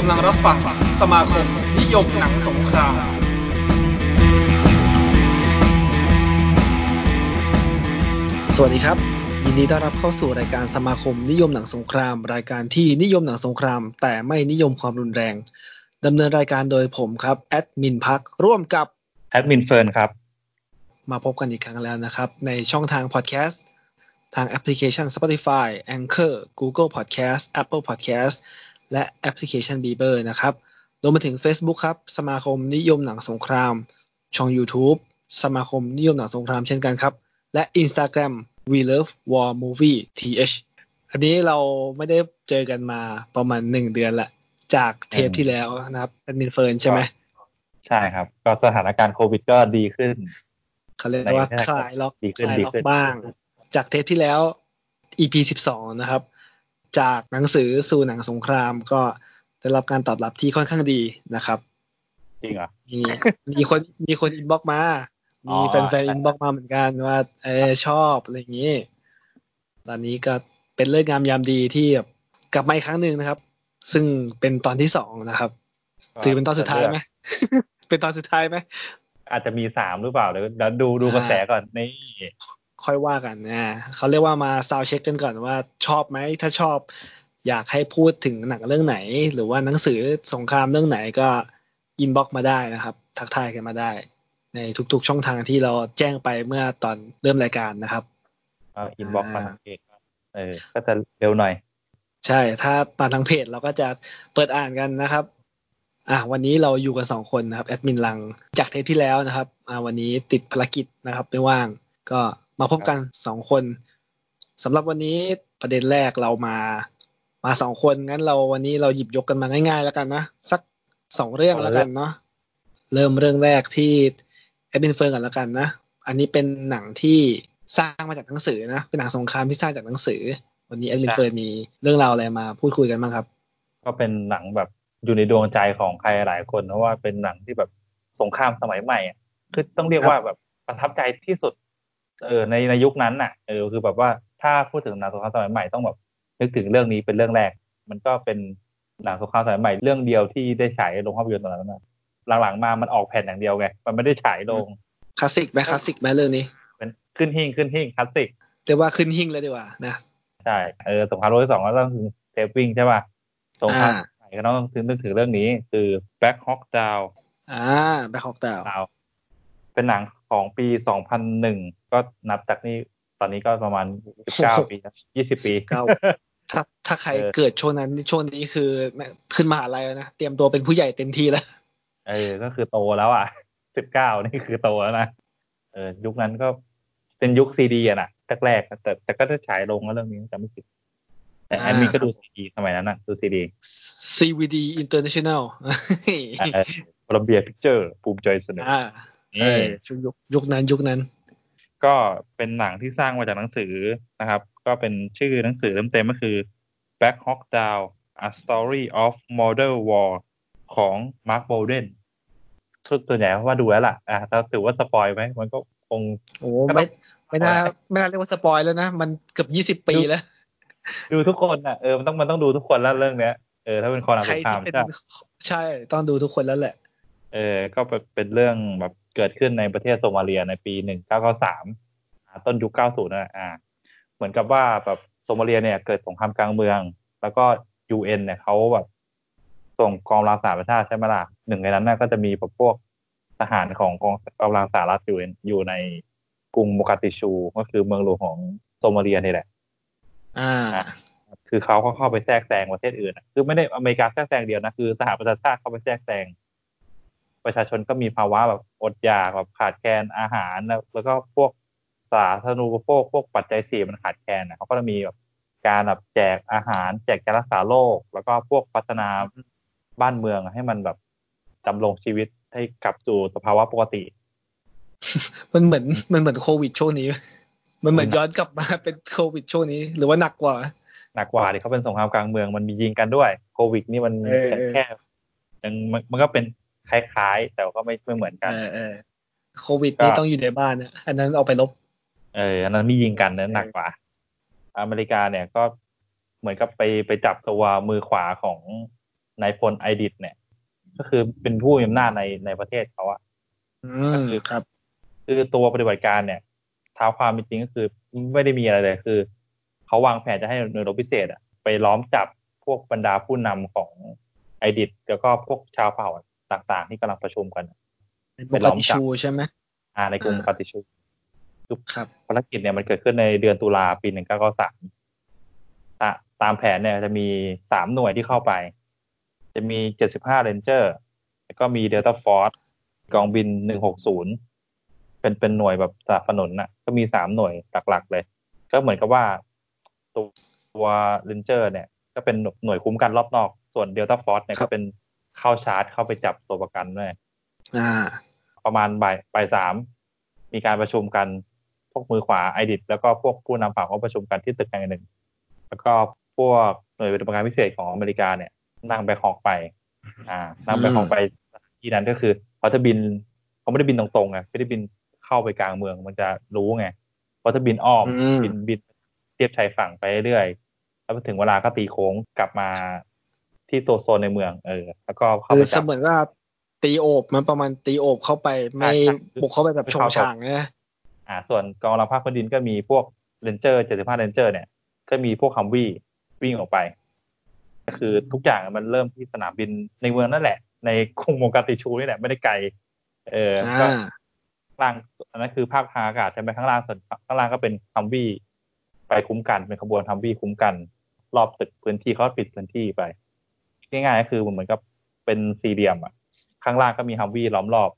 กำลังรับฟังสมาคมนิยมหนังสงคราม สวัสดีครับ ยินดีต้อนรับเข้าสู่รายการสมาคมนิยมหนังสงคราม รายการที่นิยมหนังสงคราม แต่ไม่นิยมความรุนแรงดำเนินรายการโดยผมครับแอดมินพักร่วมกับแอดมินเฟิร์นครับ มาพบกันอีกครั้งแล้วนะครับ ในช่องทางพอดแคสต์ทาง application Spotify Anchor Google Podcast Apple Podcast และแอปพลิเคชัน b ีเบอร์นะครับรวมไปถึง Facebook ครับ สมาคมนิยมหนังสงคราม ช่อง YouTube สมาคมนิยมหนังสงครามเช่นกันครับ และ Instagram We Love War Movie TH อันนี้เราไม่ได้เจอกันมาประมาณหนึ่งเดือนละ จากเทปที่แล้วนะครับแอดมินเฟิร์นใช่ไหมใช่ครับ ก็สถานการณ์โควิดก็ดีขึ้นเขาเรียกว่าคลายล็อกดีขึ้นคลายดีล็อกขึ้นบ้าง จากเทปที่แล้ว EP สิบสองนะครับ จากหนังสือสู่หนังสงครามก็ได้รับการตอบรับที่ค่อนข้างดีนะครับจริงเหรอมีมีคนมีคน inbox มาอ๋อมีแฟนๆ inbox มาเหมือนกันว่าเออชอบอะไรอย่างนี้ ตอนนี้ก็เป็นเลิกษ์งามยามดีที่แบบกลับมาอีกครั้งหนึ่งนะครับ ซึ่งเป็นตอนที่สองนะครับ ถือเป็นตอนสุดท้ายไหมเป็นตอนสุดท้ายไหมอาจจะมีสามหรือเปล่าเดี๋ยวเดี๋ยวดูดูกระแสก่อนนี่ ค่อยว่ากันนะเขาเรียกว่ามา sound check กันก่อนว่าชอบไหมถ้าชอบอยากให้พูดถึงหนังเรื่องไหน หรือว่าหนังสือสงครามเรื่องไหนก็ inbox มาได้นะครับ ทักทายกันมาได้ ในทุกๆช่องทางที่เราแจ้งไปเมื่อตอนเริ่มรายการนะครับ inbox มาอ่าทางเพจเออก็จะเร็วหน่อย ใช่ถ้ามาทางเพจเราก็จะเปิดอ่านกันนะครับอะวันนี้เราอยู่กันสองคนนะครับแอดมินลังจากเทปที่แล้วนะครับอ่าวันนี้ติดภารกิจนะครับไม่ว่างก็ มาพบกันสองคนสำหรับวันนี้ประเด็นแรกเรามา มาสองคนงั้นเราวันนี้เราหยิบยกกันมาง่าย ๆ แล้วกันนะสักสองเรื่องแล้วกันเนาะเริ่มเรื่องแรกที่แอดมินเฟิร์นกันแล้วกันนะอันนี้เป็นหนังที่สร้างมาจากหนังสือนะเป็นหนังสงครามที่สร้างจากหนังสือ วันนี้แอดมินครับเฟิร์นมีเรื่องราวอะไรมาพูดคุยกันบ้างครับ ก็เป็นหนังแบบอยู่ในดวงใจของใครหลายคนเพราะว่าเป็นหนังที่แบบสงครามสมัยใหม่อะคือต้องเรียกครับว่าแบบประทับใจที่สุด เออในในยุคนั้นน่ะเออคือแบบว่าถ้าพูดถึงหนังสงครามสมัยใหม่ต้องแบบนึกถึงเรื่องนี้เป็นเรื่องแรก มันก็เป็นหนังสงครามสมัยใหม่เรื่องเดียวที่ได้ฉายลงภาพยนตร์ตอนนั้นนะหลังๆมามันออกแผ่นอย่างเดียวไงมันไม่ได้ฉายลงคลาสสิกไหมคลาสสิกไหมเรื่องนี้เป็นขึ้นหิ้งขึ้นหิ้งคลาสสิกเรียกว่าขึ้นหิ้งเลยดีกว่านะใช่เออสงครามโลกที่สองก็ต้องถึง Saving ใช่ป่ะสงครามอ่าใหม่ก็ต้องถึงนึกถึงเรื่องนี้ คือ Black Hawk Down อ่า Black Hawk Down Down เป็นหนังของปี2001 ก็นับจากนี้ตอนนี้ก็ประมาณ19ปี20ปีเก้าถ้าถ้าใครเออเกิดช่วงนั้นช่วงนี้คือแม่งขึ้นมหาลัยแล้วนะเตรียมตัวเป็นผู้ใหญ่เต็มที่แล้วเออ ก็คือโตแล้วอะ19นี่คือโตแล้วนะเออยุคนั้นก็เป็นยุคซีดีอะนะแรกๆแต่แต่ก็ได้ฉายลงแล้วเรื่องนี้จำไม่ผิดแต่อ่าแอดมินก็ดูซีดีสมัยนั้นนะดูซีดี CVD International Columbia Pictures ภูมิใจเสนออ่าเอนี่อช่วงยุคยุคนั้นยุคนั้น ก็เป็นหนังที่สร้างมาจากหนังสือนะครับ ก็เป็นชื่อหนังสือเต็มๆก็คือ Black Hawk Down A Story of Modern War ของ Mark Bowden ส่วนใหญ่ว่าดูแล้วล่ะ อะถ้าถือว่าสปอยไหม มันก็คง โอ้ก็ต้องไม่ไม่น่าเอาไว้ไม่น่าเรียกว่าสปอยแล้วนะ มันเกือบยี่สิบปีแล้ว ดูทุกคนอะ เออ มันต้องมันต้องดูทุกคนแล้วเรื่องเนี้ย เออ ถ้าเป็นคอนังใคสรงครามที่เป็นใช่ใช่ ต้องดูทุกคนแล้วแหละ เออ ก็เป็นเป็นเรื่องแบบ เกิดขึ้นในประเทศโซมาเลียในปี 1993 ต้นยุค 90นั่นแหละอ่า เหมือนกับว่าแบบโซมาเลียเนี่ยเกิดสงครามกลางเมือง แล้วก็ UN เนี่ยเขาแบบส่งกองกำลังสหประชาติใช่ไหมล่ะหนึ่งในนั้นน่ะก็จะมีแบบพวกทหารของกองกำลังสหรัฐอยู่อยู่ในกรุงโมกาติชู ก็คือเมืองหลวงของโซมาเลียนี่แหละ อ่าอะคือเขาก็เข้าไปแทรกแซงประเทศอื่นอะคือไม่ได้อเมริกาแทรกแซงเดียวนะ คือสหประชาชาติเข้าไปแทรกแซง ประชาชนก็มีภาวะแบบอดอยากแบบขาดแคลนอาหารแล้วแล้วก็พวกสาธารณูปโภคพวกปัจจัยสี่มันขาดแคลนอะเขาก็จะมีแบบการแบบแจกอาหาร แจกยารักษาโรคแล้วก็พวกพัฒนาบ้านเมืองให้มันแบบดำรงชีวิตให้กลับสู่สภาวะปกติ มันเหมือนมันเหมือนโควิดช่วงนี้ มันเหมือนอืมย้อนกลับมาเป็นโควิดช่วงนี้ หรือว่าหนักกว่า หนักกว่าที่เขาเป็นสงครามกลางเมืองมันมียิงกันด้วย โควิดนี่มันเออแค่ยังมันมันก็เป็น คล้ายๆ แต่ก็ไม่ไม่เหมือนกันเออเออโควิดนี่ก็ต้องอยู่ในบ้านนะอันนั้นเอาไปลบ เอออันนั้นมียิงกันนั้นหนักกว่า อเมริกาเนี่ยก็เหมือนกับไปไปจับตัวมือขวาของนายพลไอดิดเนี่ย ก็คือเป็นผู้มีอำนาจในในประเทศเขาอะอืก็มคือครับ คือตัวปฏิบัติการเนี่ยเท้าความเป็นจริงก็คือไม่ได้มีอะไรเลยคือเขาวางแผนจะให้หน่วยรบพิเศษอะไปล้อมจับพวกบรรดาผู้นำของAidid แล้วก็พวกชาวเผ่า ต่างๆ ที่กำลังประชุมกันโมกาดิชูใช่ไหมอ่าในกรุงอ่าโมกาดิชูครับภารกิจเนี่ยมันเกิดขึ้นในเดือนตุลาปีหนึ่งเก้าเก้าสามตามแผนเนี่ยจะมีสามหน่วยที่เข้าไป จะมีเจ็ดสิบห้า Ranger แล้วก็มี Delta Force กองบินหนึ่งหกศูนย์เป็นเป็นหน่วยแบบสนับสนุนน่ะ ก็มีสามหน่วยหลักๆเลย ก็เหมือนกับว่า ตัวตัว Ranger เนี่ย ก็เป็นหน่วยคุ้มกันรอบนอก ส่วน Delta Force เนี่ยก็เป็น เข้าชาร์จเข้าไปจับตัวประกันด้วยอ่าประมาณบ่ายบ่ายสามมีการประชุมกันพวกมือขวา Aidid แล้วก็พวกผู้นำฝั่งเขาประชุมกันที่ตึกแห่งหนึ่ง แล้วก็พวกหน่วยปฏิบัติการพิเศษของอเมริกาเนี่ย นั่ง Black Hawk ไป อ่า นั่ง Black Hawk ไปที่นั้นก็คือเขาจะบินเขาไม่ได้บินตรงๆไงไม่ได้บินเข้าไปกลางเมืองมันจะรู้ไงเขาจะบินอ้อมอืมบินบินเทียบชายฝั่งไปเรื่อยๆแล้วพอถึงเวลาก็ตีโค้งกลับมา ที่ตัวโซนในเมือง เออ แล้วก็เข้าไปจับ คือเสมือนว่าตีโอบมันประมาณตีโอบเข้าไปไม่ใช่ใช่บุกเข้าไปแบบชงฉางนะอ่า ส่วนกองกำลังภาคพื้นดินก็มีพวก Ranger 75 Ranger เนี่ย ก็มีพวก Humvee วิ่งออกไป ก็คือทุกอย่างมันเริ่มที่สนามบินในเมืองนั่นแหละ ในกรุงโมกาดิชูนี่แหละไม่ได้ไกล เออก็อ่าข้างล่างอันนั้นคือภาคทางอากาศใช่ไหมข้างล่างส่วนข้างล่างก็เป็น Humvee ไปคุ้มกันเป็นขบวน Humvee คุ้มกัน รอบตึกพื้นที่เขาปิดพื้นที่ไป ง่ายๆก็คือเหมือนกับเป็นสี่เหลี่ยมอะข้างล่างก็มี Humvee ล้อมรอบ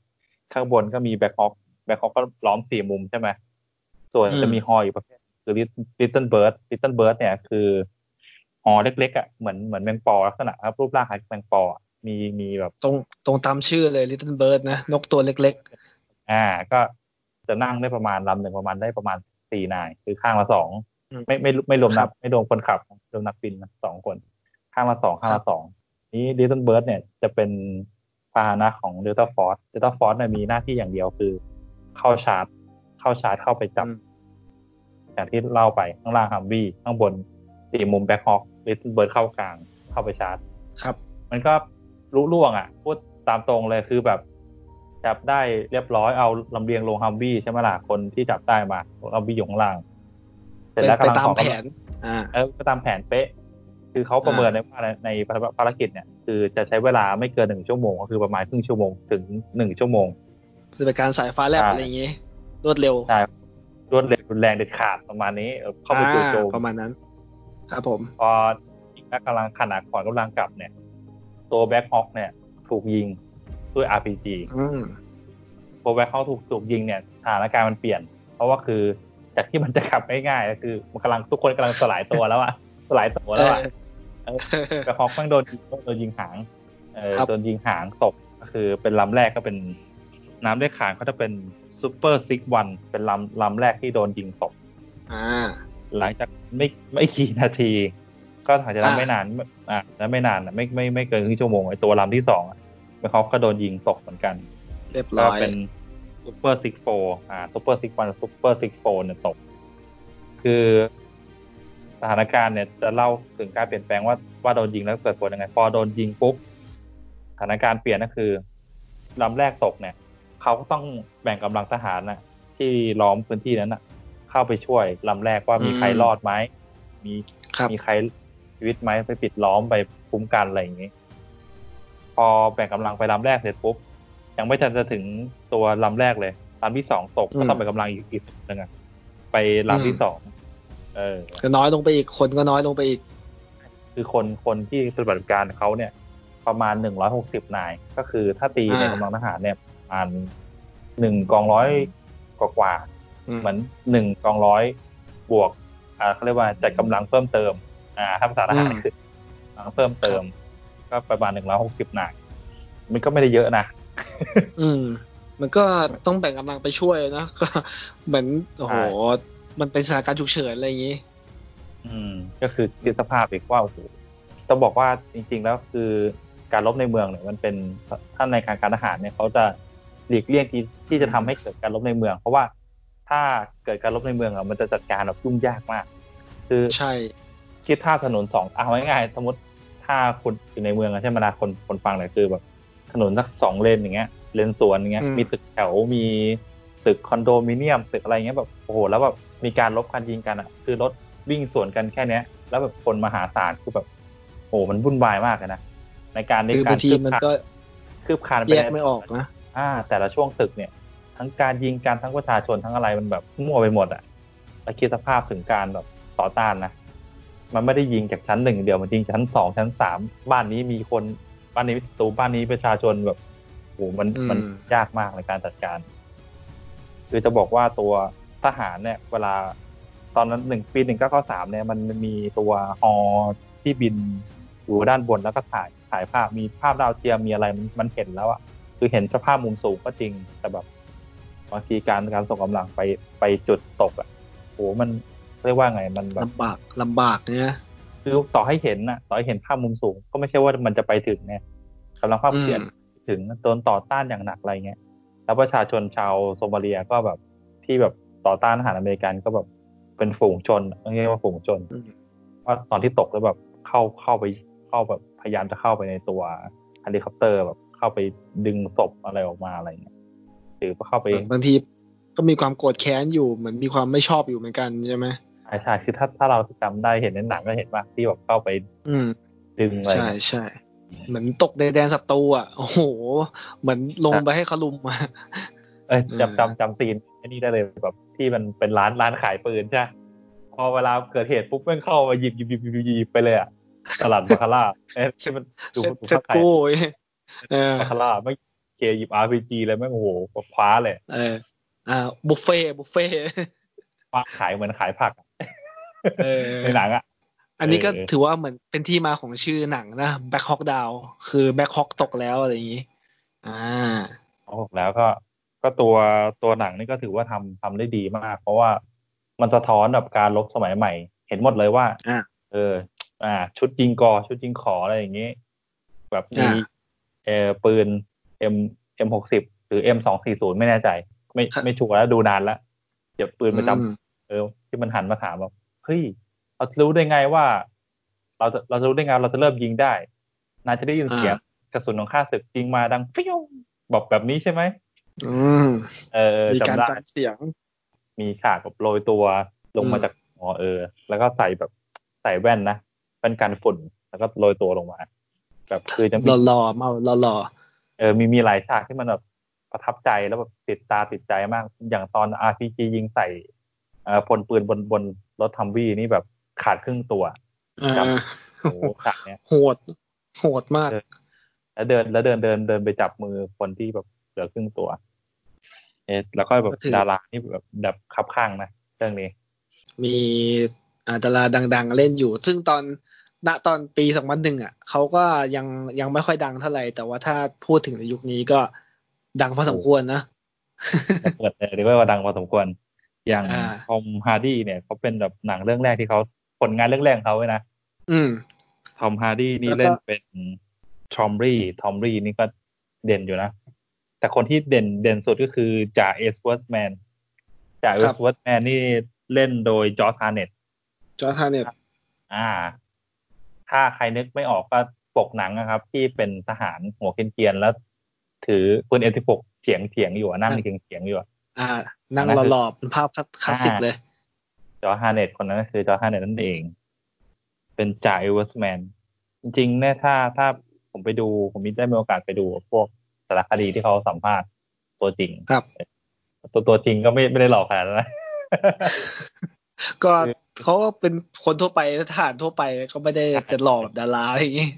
ข้างบนก็มี Black Hawk Black Hawk ก็ล้อมสี่มุมใช่ไหมส่วนอืมจะมีฮออีกประเภทคือ Little Bird Little Bird เนี่ยคือฮอเล็กๆอะเหมือนเหมือนแมงปอลักษณะครับรูปร่างคล้ายแมงปออะมีมีแบบตรงตรงตามชื่อเลย Little Bird นะนกตัวเล็กอ่า ก็จะนั่งได้ประมาณลำหนึ่งประมาณได้ประมาณสี่นาย คือข้างละสองอืมไม่ไม่ไม่รวมนับครับ ไม่รวมคนขับรวมนักบินนะสองคน ข้างละสองครับ ข้างครัละสอง นี้ดิส n นเบิร์ดเนี่ยจะเป็นพาหนะของ Delta Force Delta Force เนี่ยมีหน้าที่อย่างเดียวคือ เข้าชาร์จ เข้าชาร์จเข้าไปจับอืมอย่างที่เล่าไปข้างล่างฮัมวี่ข้างบนสี่มุมแบ็คฮอคดิส n นเบิร์ดเข้ากลาง เข้าไปชาร์จๆครับ มันก็รู้ล่วงอะ พูดตามตรงเลยคือแบบจับได้เรียบร้อยเอาลำเลียงลงฮัมบี้ใช่ไหมล่ะคนที่จับได้มาฮัมบี้อยู่ข้างล่าง เสร็จเป็นแล้วไปกำลังตามขอแผกำลังนอ่าเออก็ตามแผนเป๊ะ คือเขาประเมินได้ว่าในภารกิจเนี่ย คือจะใช้เวลาไม่เกินหนึ่งชั่วโมง ก็คือประมาณครึ่งชั่วโมงถึงหนึ่งชั่วโมง คือเป็นการสายฟ้าแลบใช่อะไรอย่างงี้รวดเร็วใช่รวดเร็วรุนแรงเด็ดขาดประมาณนี้เออเข้าไปจู่โจมอ่าประมาณนั้น ครับผม พอยิงนักกำลังขนาดก่อนกำลังกลับเนี่ย ตัว Black Hawk เนี่ย ถูกยิงด้วย RPG อืมพอ Black Hawk ถูกถูกยิงเนี่ยสถานการณ์มันเปลี่ยน เพราะว่าคือจากที่มันจะขับง่ายๆก็คือมันกำลังทุกคนกำลังสลายตัวแล้วอะ สลายตัวแล้วอะเออ Black Hawk แม่งโดนยิงโดนยิงหางเออครับโดนยิงหางตกก็คือเป็นลำแรกก็เป็นนามเรียกขานเขาจะเป็น Super Six One เป็นลำลำแรกที่โดนยิงตกอ่าหลังจากไม่ไม่กี่นาที ก็หลังจากนั้นอ่าไม่นานไม่อ่าแล้วไม่นานอะไม่ไม่ไม่เกินครึ่งชั่วโมงไอตัวลำที่สองอะ Black Hawk ก็โดนยิงตกเหมือนกัน เรียบก็ร้อยก็เป็น Super Six Four อ่า Super Six One Super Six Four เนี่ยตก คือ สถานการณ์เนี่ยจะเล่าถึงการเปลี่ยนแปลงว่าว่าโดนยิงแล้วเกิดผลยังไง พอโดนยิงปุ๊บสถานการณ์เปลี่ยนก็คือลำแรกตกเนี่ยเขาก็ต้องแบ่งกำลังทหารนะที่ล้อมพื้นที่นั้นนะเข้าไปช่วยลำแรกว่ามีใครรอดไหมมีครับมีใครชีวิตไหมไปปิดล้อมไปคุ้มกันอะไรอย่างนี้ พอแบ่งกำลังไปลำแรกเสร็จปุ๊บยังไม่ทันจะถึงตัวลำแรกเลยลำที่สองตกอืมก็ต้องแบ่งกำลังอีกอีกส่วนหนึ่งอะไปลำที่สอง เออก็น้อยลงไปอีกคนก็น้อยลงไปอีก คือคนคนที่ปฏิบัติการเขาเนี่ย ประมาณหนึ่งร้อยหกสิบนาย ก็คือถ้าตีในอ่ากำลังทหารเนี่ยประมาณหนึ่งกองร้อยกว่ากว่าๆอืมเหมือนหนึ่งกองร้อยบวก อ่าเขาเรียกว่าจัดกำลังเพิ่มเติม อ่าถ้าภาษาทหารอืมคือกำลังเพิ่มเติม ก็ประมาณหนึ่งร้อยหกสิบนายมันก็ไม่ได้เยอะนะอืม มันก็ต้องแบ่งกำลังไปช่วยนะก็เหมือนโอ้โหใช่ มันเป็นสถานการณ์ฉุกเฉินอะไรอย่างงี้ อืม ก็คือคิดสภาพอีกว่าโอ้โหต้องบอกว่าจริง ๆ แล้วคือการรบในเมืองเนี่ยมันเป็นท่านในการการทหารเนี่ยเขาจะหลีกเลี่ยงที่ที่จะทำให้เกิดการรบในเมือง เพราะว่าถ้าเกิดการรบในเมืองอะมันจะจัดการแบบยุ่งยากมาก คือใช่คิดท่าถนนสองเอาง่ายๆสมมติทถ้าคุณอยู่ในเมืองอะใช่ไหมล่ะคนคนฟังเนี่ยคือแบบถนนสักสองเลนอย่างเงี้ย เลนสวนอย่างเงี้ยอืมมีตึกแถวมีตึกคอนโดมิเนียมตึกอะไรเงี้ยแบบโอ้โหแล้วแบบ มีการลบกันยิงกันอะ คือรถวิ่งสวนกันแค่เนี้ย แล้วแบบคนมหาศาลคือแบบโอ้โหมันวุ่นวายมากเลยนะในการในคือบางทีคืบมันคลานก็คืบคลานไปแยกในไม่ออกนะอ่า แต่ละช่วงตึกเนี่ย ทั้งการยิงกันทั้งประชาชนทั้งอะไรมันแบบมั่วไปหมดอะแล้วคิดสภาพถึงการแบบต่อต้านนะมันไม่ได้ยิงจากชั้นหนึ่งเดียวมันยิงชั้นสองชั้นสามบ้านนี้มีคนบ้านนี้มีศัตรูบ้านนี้ประชาชนแบบโอ้โหมันอืมมันยากมากในการจัดการ คือจะบอกว่าตัว ทหารเนี่ย เวลาตอนนั้นหนึ่งปีหนึ่งเก้าเก้าสามเนี่ยมันมีตัวฮอที่บินอยู่ด้านบนแล้วก็ถ่ายถ่ายภาพมีภาพดาวเทียมมีอะไรมันมันเห็นแล้วอะคือเห็นสภาพมุมสูงก็จริง แต่แบบบางทีการการส่งกำลังไปไปจุดตกอะโหมันเรียกว่าไงมันแบบลำบากลำบากเนี่ยคือต่อให้เห็นน่ะต่อให้เห็นภาพมุมสูง ก็ไม่ใช่ว่ามันจะไปถึงไงกำลังภาพอืมเขียนถึงโดนต่อต้านอย่างหนักอะไรเงี้ยแล้วประชาชนชาวโซมาเลียก็แบบที่แบบ ต่อต้านทหารอเมริกันก็แบบเป็นฝูงชนเรียกว่าฝูงชนอืมว่าตอนที่ตกแล้วแบบเข้าเข้าไปเข้าแบบพยายามจะเข้าไปในตัวเฮลิคอปเตอร์แบบเข้าไปดึงศพอะไรออกมาอะไรเงี้ยหรือว่าเข้าไปบางทีก็มีความโกรธแค้นอยู่เหมือนมีความไม่ชอบอยู่เหมือนกันใช่ไหมใช่ใช่คือถ้าถ้าเราจำได้เห็นในหนังก็เห็นว่าที่แบบเข้าไป อืมดึงอะไรใช่เงี้ยใช่เหมือนตกในแดนศัตรูอะโอ้โห เหมือนลงไปให้เขาลุมมาเอ้ยอืมจำจำจำซีนไอ้นี่ได้เลยแบบ ที่มันเป็นร้านร้านขายปืนใช่ปะพอเวลาเกิดเหตุปุ๊บแม่งเข้ามาหยิบหยิบหยิบหยิบหยิบไปเลยอะตลาดบาคาร่าเอ้ยที่มันดูเซ็ตดูเซ็ตภาพไทยกู้เออบาคาร่าไม่เกยหยิบอาร์พีจีเลยแม่งโอ้โหคว้าเลยเอออ่าบุฟเฟ่ต์บุฟเฟ่ต์คว้าขายเหมือนขายผักอะเออในหนังอะอันนี้ก็เออถือว่าเหมือนเป็นที่มาของชื่อหนังนะแบ็คฮอกดาวคือแบ็คฮอกตกแล้วอะไรอย่างนี้ อ่าเอาบอกแล้วก็ ก็ตัวตัวหนังนี่ก็ถือว่าทำทำได้ดีมาก เพราะว่ามันสะท้อนแบบการลบสมัยใหม่ เห็นหมดเลยว่าอ่าเออ อ่า ชุดยิงกอ ชุดยิงขออะไรอย่างนี้ แบบมีอ่าเออปืน M M หกสิบหรือ M สองสี่ศูนย์ไม่แน่ใจ ไม่ครับไม่ชัวร์แล้วดูนานแล้วเดี๋ยวปืนประจอืมำเออ ที่มันหันมาถามแบบเฮ้ยเราจะรู้ได้ไงว่า เราจะเราจะรู้ได้ไงเราจะเริ่มยิงได้นายจะได้ยินเสียงกระสุนของข้าศึกยิงมาดังฟิวบอกแบบนี้ใช่ไหมอืม เออเออมีการจำได้จำเสียง มีฉากแบบโรยตัวลงมาอืมจากหอเออ แล้วก็ใส่แบบใส่แว่นนะแว่นกันฝุ่นแล้วก็โรยตัวลงมา แบบคือจะมีหล่อๆเมาหล่อเออมีมีหลายฉากที่มันแบบประทับใจแล้วแบบติดตาติดใจมาก อย่างตอน RPG ยิงใส่เอ่อพลปืนบนบนรถทัมวี่นี่แบบขาดครึ่งตัวๆอ่าครับโอ้โหฉากเนี้ยโหดโหดมากเออแล้วเดินแล้วเดินเดินเดินไปจับมือคนที่แบบเหลือครึ่งตัว เออแล้วก็แบบก็ถือดารานี่แบบแบบคับคั่งนะเรื่องนี้ มีอ่าดาราดัง ๆ เล่นอยู่ ซึ่งตอนณตอนปีสองพันหนึ่งอะเขาก็ยังยังไม่ค่อยดังเท่าไหร่ แต่ว่าถ้าพูดถึงในยุคนี้ก็ดังพอสมควรนะจะเปิดเลยเรียกว่าดังพอสมควร อย่างอ่า Tom Hardy เนี่ยเขาเป็นแบบหนังเรื่องแรกที่เขาผลงานเรื่องแรกของเขาเลยนะอืม Tom Hardy นี่แล้วก็เล่นเป็น Twombly Twombly นี่ก็เด่นอยู่นะ แต่คนที่เด่นเด่นสุดก็คือจ่า Eversmann จ่า Eversmann นี่เล่นโดย Josh Hartnett Josh Hartnett อ่า ถ้าใครนึกไม่ออกก็ปกหนังนะครับ ที่เป็นทหารหัวเกรียนๆแล้ว ถือปืน M สิบหกเฉียงเฉียงอยู่อะนั่งเฉียงเฉียงอยู่อะอ่า นั่งอันนั้นคือหล่อๆเป็นภาพคลาสสิกเลย Josh Hartnett คนนั้นก็คือ Josh Hartnett นั่นเอง เป็นจ่า Eversmann จริงๆเนี่ยถ้าถ้าผมไปดู ผมมีได้มีโอกาสไปดูพวก สารคดีที่เขาสัมภาษณ์ตัวจริงครับ ตัวตัวจริงก็ไม่ไม่ได้หล่อขนาดนั้นนะก็คือเขาก็เป็นคนทั่วไปทหารทั่วไปเขาไม่ได้จะหล่อแบบดาราอะไรอย่างงี้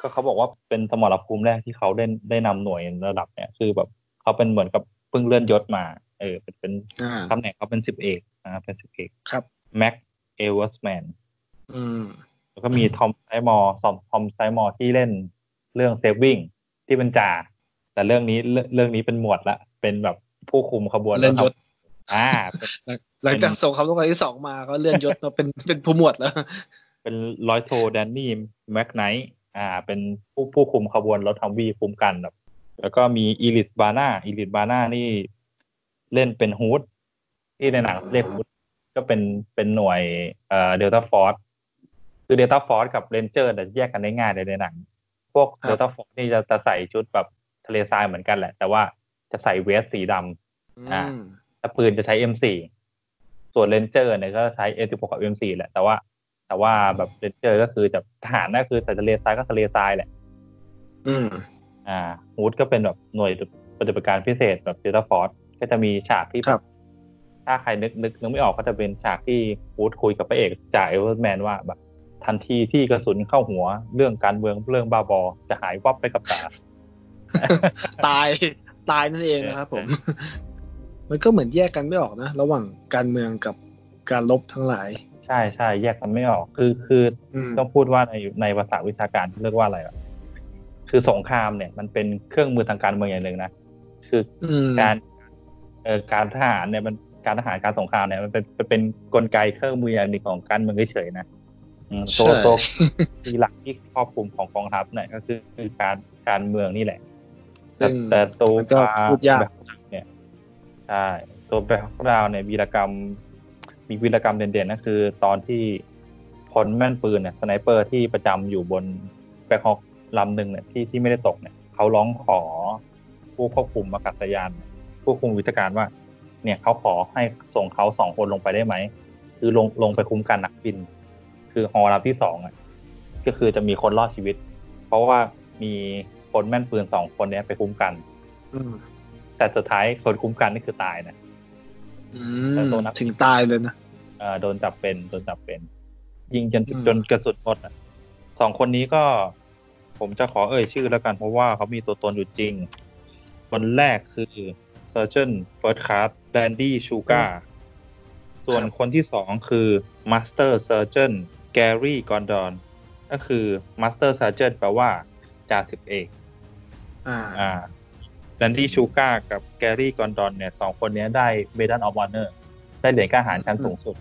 ก็เขาบอกว่าเป็นสมรภูมิแรกที่เขาได้ได้นำหน่วยระดับเนี่ยคือแบบเขาเป็นเหมือนกับเพิ่งเลื่อนยศมา เออ เป็นเป็นอ่าตำแหน่งเขาเป็นสิบเอกนะครับเป็นสิบเอกครับแมตต์เอเวอร์สแมนน์อืมแล้วก็มีทอมไซมอร์ซอมทอมไซมอร์ที่เล่นเรื่อง Saving ที่เป็นจ่าแต่เรื่องนี้เรื่องเรื่องนี้เป็นหมวดละ เป็นแบบผู้คุมขบวนเลื่อนยศอ่าเป็นหลังจากสงครามโลกครั้งที่สองมาก็เลื่อนยศมาเป็นเป็นผู้หมวดแล้ว เป็นร้อยโทแดนนี่แม็กไนท์อ่า เป็นผู้ผู้คุมขบวนรถทัมวี่คุมกันแบบแล้วก็มีเอริคบาน่าเอริคบาน่านี่เล่นเป็นฮูดที่ในหนังเรียกฮูดก็เป็นเป็นหน่วยเอ่อ Delta Force คือ Delta Force กับ Ranger เนี่ยแยกกันได้ง่ายเลยในหนัง พวกครับ Delta Force นี่จะจะใส่ชุดแบบทะเลทรายเหมือนกันแหละ แต่ว่าจะใส่เวสสีดำอ่าอืมถ้าปืนจะใช้ M4 ส่วน Ranger เนี่ยก็ใช้ M16 กับ M4 แหละ แต่ว่า แต่ว่าแบบ Ranger ก็คือจะทหารน่ะคือใส่ทะเลทรายก็ทะเลทรายแหละ อืม อ่าฮูดก็เป็นแบบหน่วยปฏิบัติการพิเศษแบบ Delta Force ก็จะมีฉากที่ครับถ้าใครนึกนึกนึกไม่ออกก็จะเป็นฉากที่ฮูดคุยกับพระเอกจ่าเอเวอร์สแมนน์ว่าแบบ ทันทีที่กระสุนเข้าหัว เรื่องการเมืองเรื่องบ้าบอ จะหายวับไปกับตา ตายตายนั่นเองนะครับผม มันก็เหมือนแยกกันไม่ออกนะ ระหว่างการเมืองกับการลบทั้งหลาย ใช่ใช่แยกกันไม่ออก คือคืออืมต้องพูดว่าในในภาษาวิชาการเรียกว่าอะไรอะคือสงครามเนี่ย มันเป็นเครื่องมือทางการเมืองอย่างหนึ่งนะคืออืมการเอ่อการทหารเนี่ยมันการทหารการสงครามเนี่ยมันเป็นเป็นเป็นกลไกเครื่องมืออย่างหนึ่งของการเมืองเฉยๆนะอืม ตัวใช่ตัวที่หลักที่ครอบคลุมของกองทัพเนี่ยก็คือคือการการเมืองนี่แหละ แต่ซึ่งแต่ตัวมันก็พูดยากแบบเนี่ยใช่ตัว Black Hawk Down เนี่ยวีรกรรม มีวีรกรรมเด่นๆนั่นคือ ตอนที่พลแม่นปืนเนี่ย sniper ที่ประจำอยู่บน Black Hawk ลำหนึ่งเนี่ยที่ที่ไม่ได้ตกเนี่ยเขาร้องขอผู้ควบคุมอากาศยาน ผู้คุมวิทยุการว่า เนี่ยเขาขอให้ส่งเขาสองคนลงไปได้ไหม คือลงลงไปคุ้มกันนักบิน คือฮอลำที่สองอะก็คือจะมีคนรอดชีวิต เพราะว่ามีคนแม่นปืนสองคนเนี้ยไปคุ้มกัน อืมแต่สุดท้ายคนคุ้มกันนี่คือตายนะอืแต่มตัวนักถึงตายเลยนะเอ่อโดนจับเป็นโดนจับเป็น ยิงจนอืมจนกระสุนหมดอะสองคนนี้ก็ ผมจะขอเอ่ยชื่อแล้วกันเพราะว่าเขามีตัวตนอยู่จริง คนแรกคือ Surgeon First Class Randy Sugar ส่วนคนที่สองคือ Master Sergeant Gary Gordon ก็คือ Master Surgeon แปลว่าจ่าสิบเอกอ่าอ่าแ a นดี้ชูการ์กับแกรี่กอนดอนเนี่ยสองคนเนี้ยได้ Medal of Honor ได้เหรียญกล้าหาญชั้นสูงสุด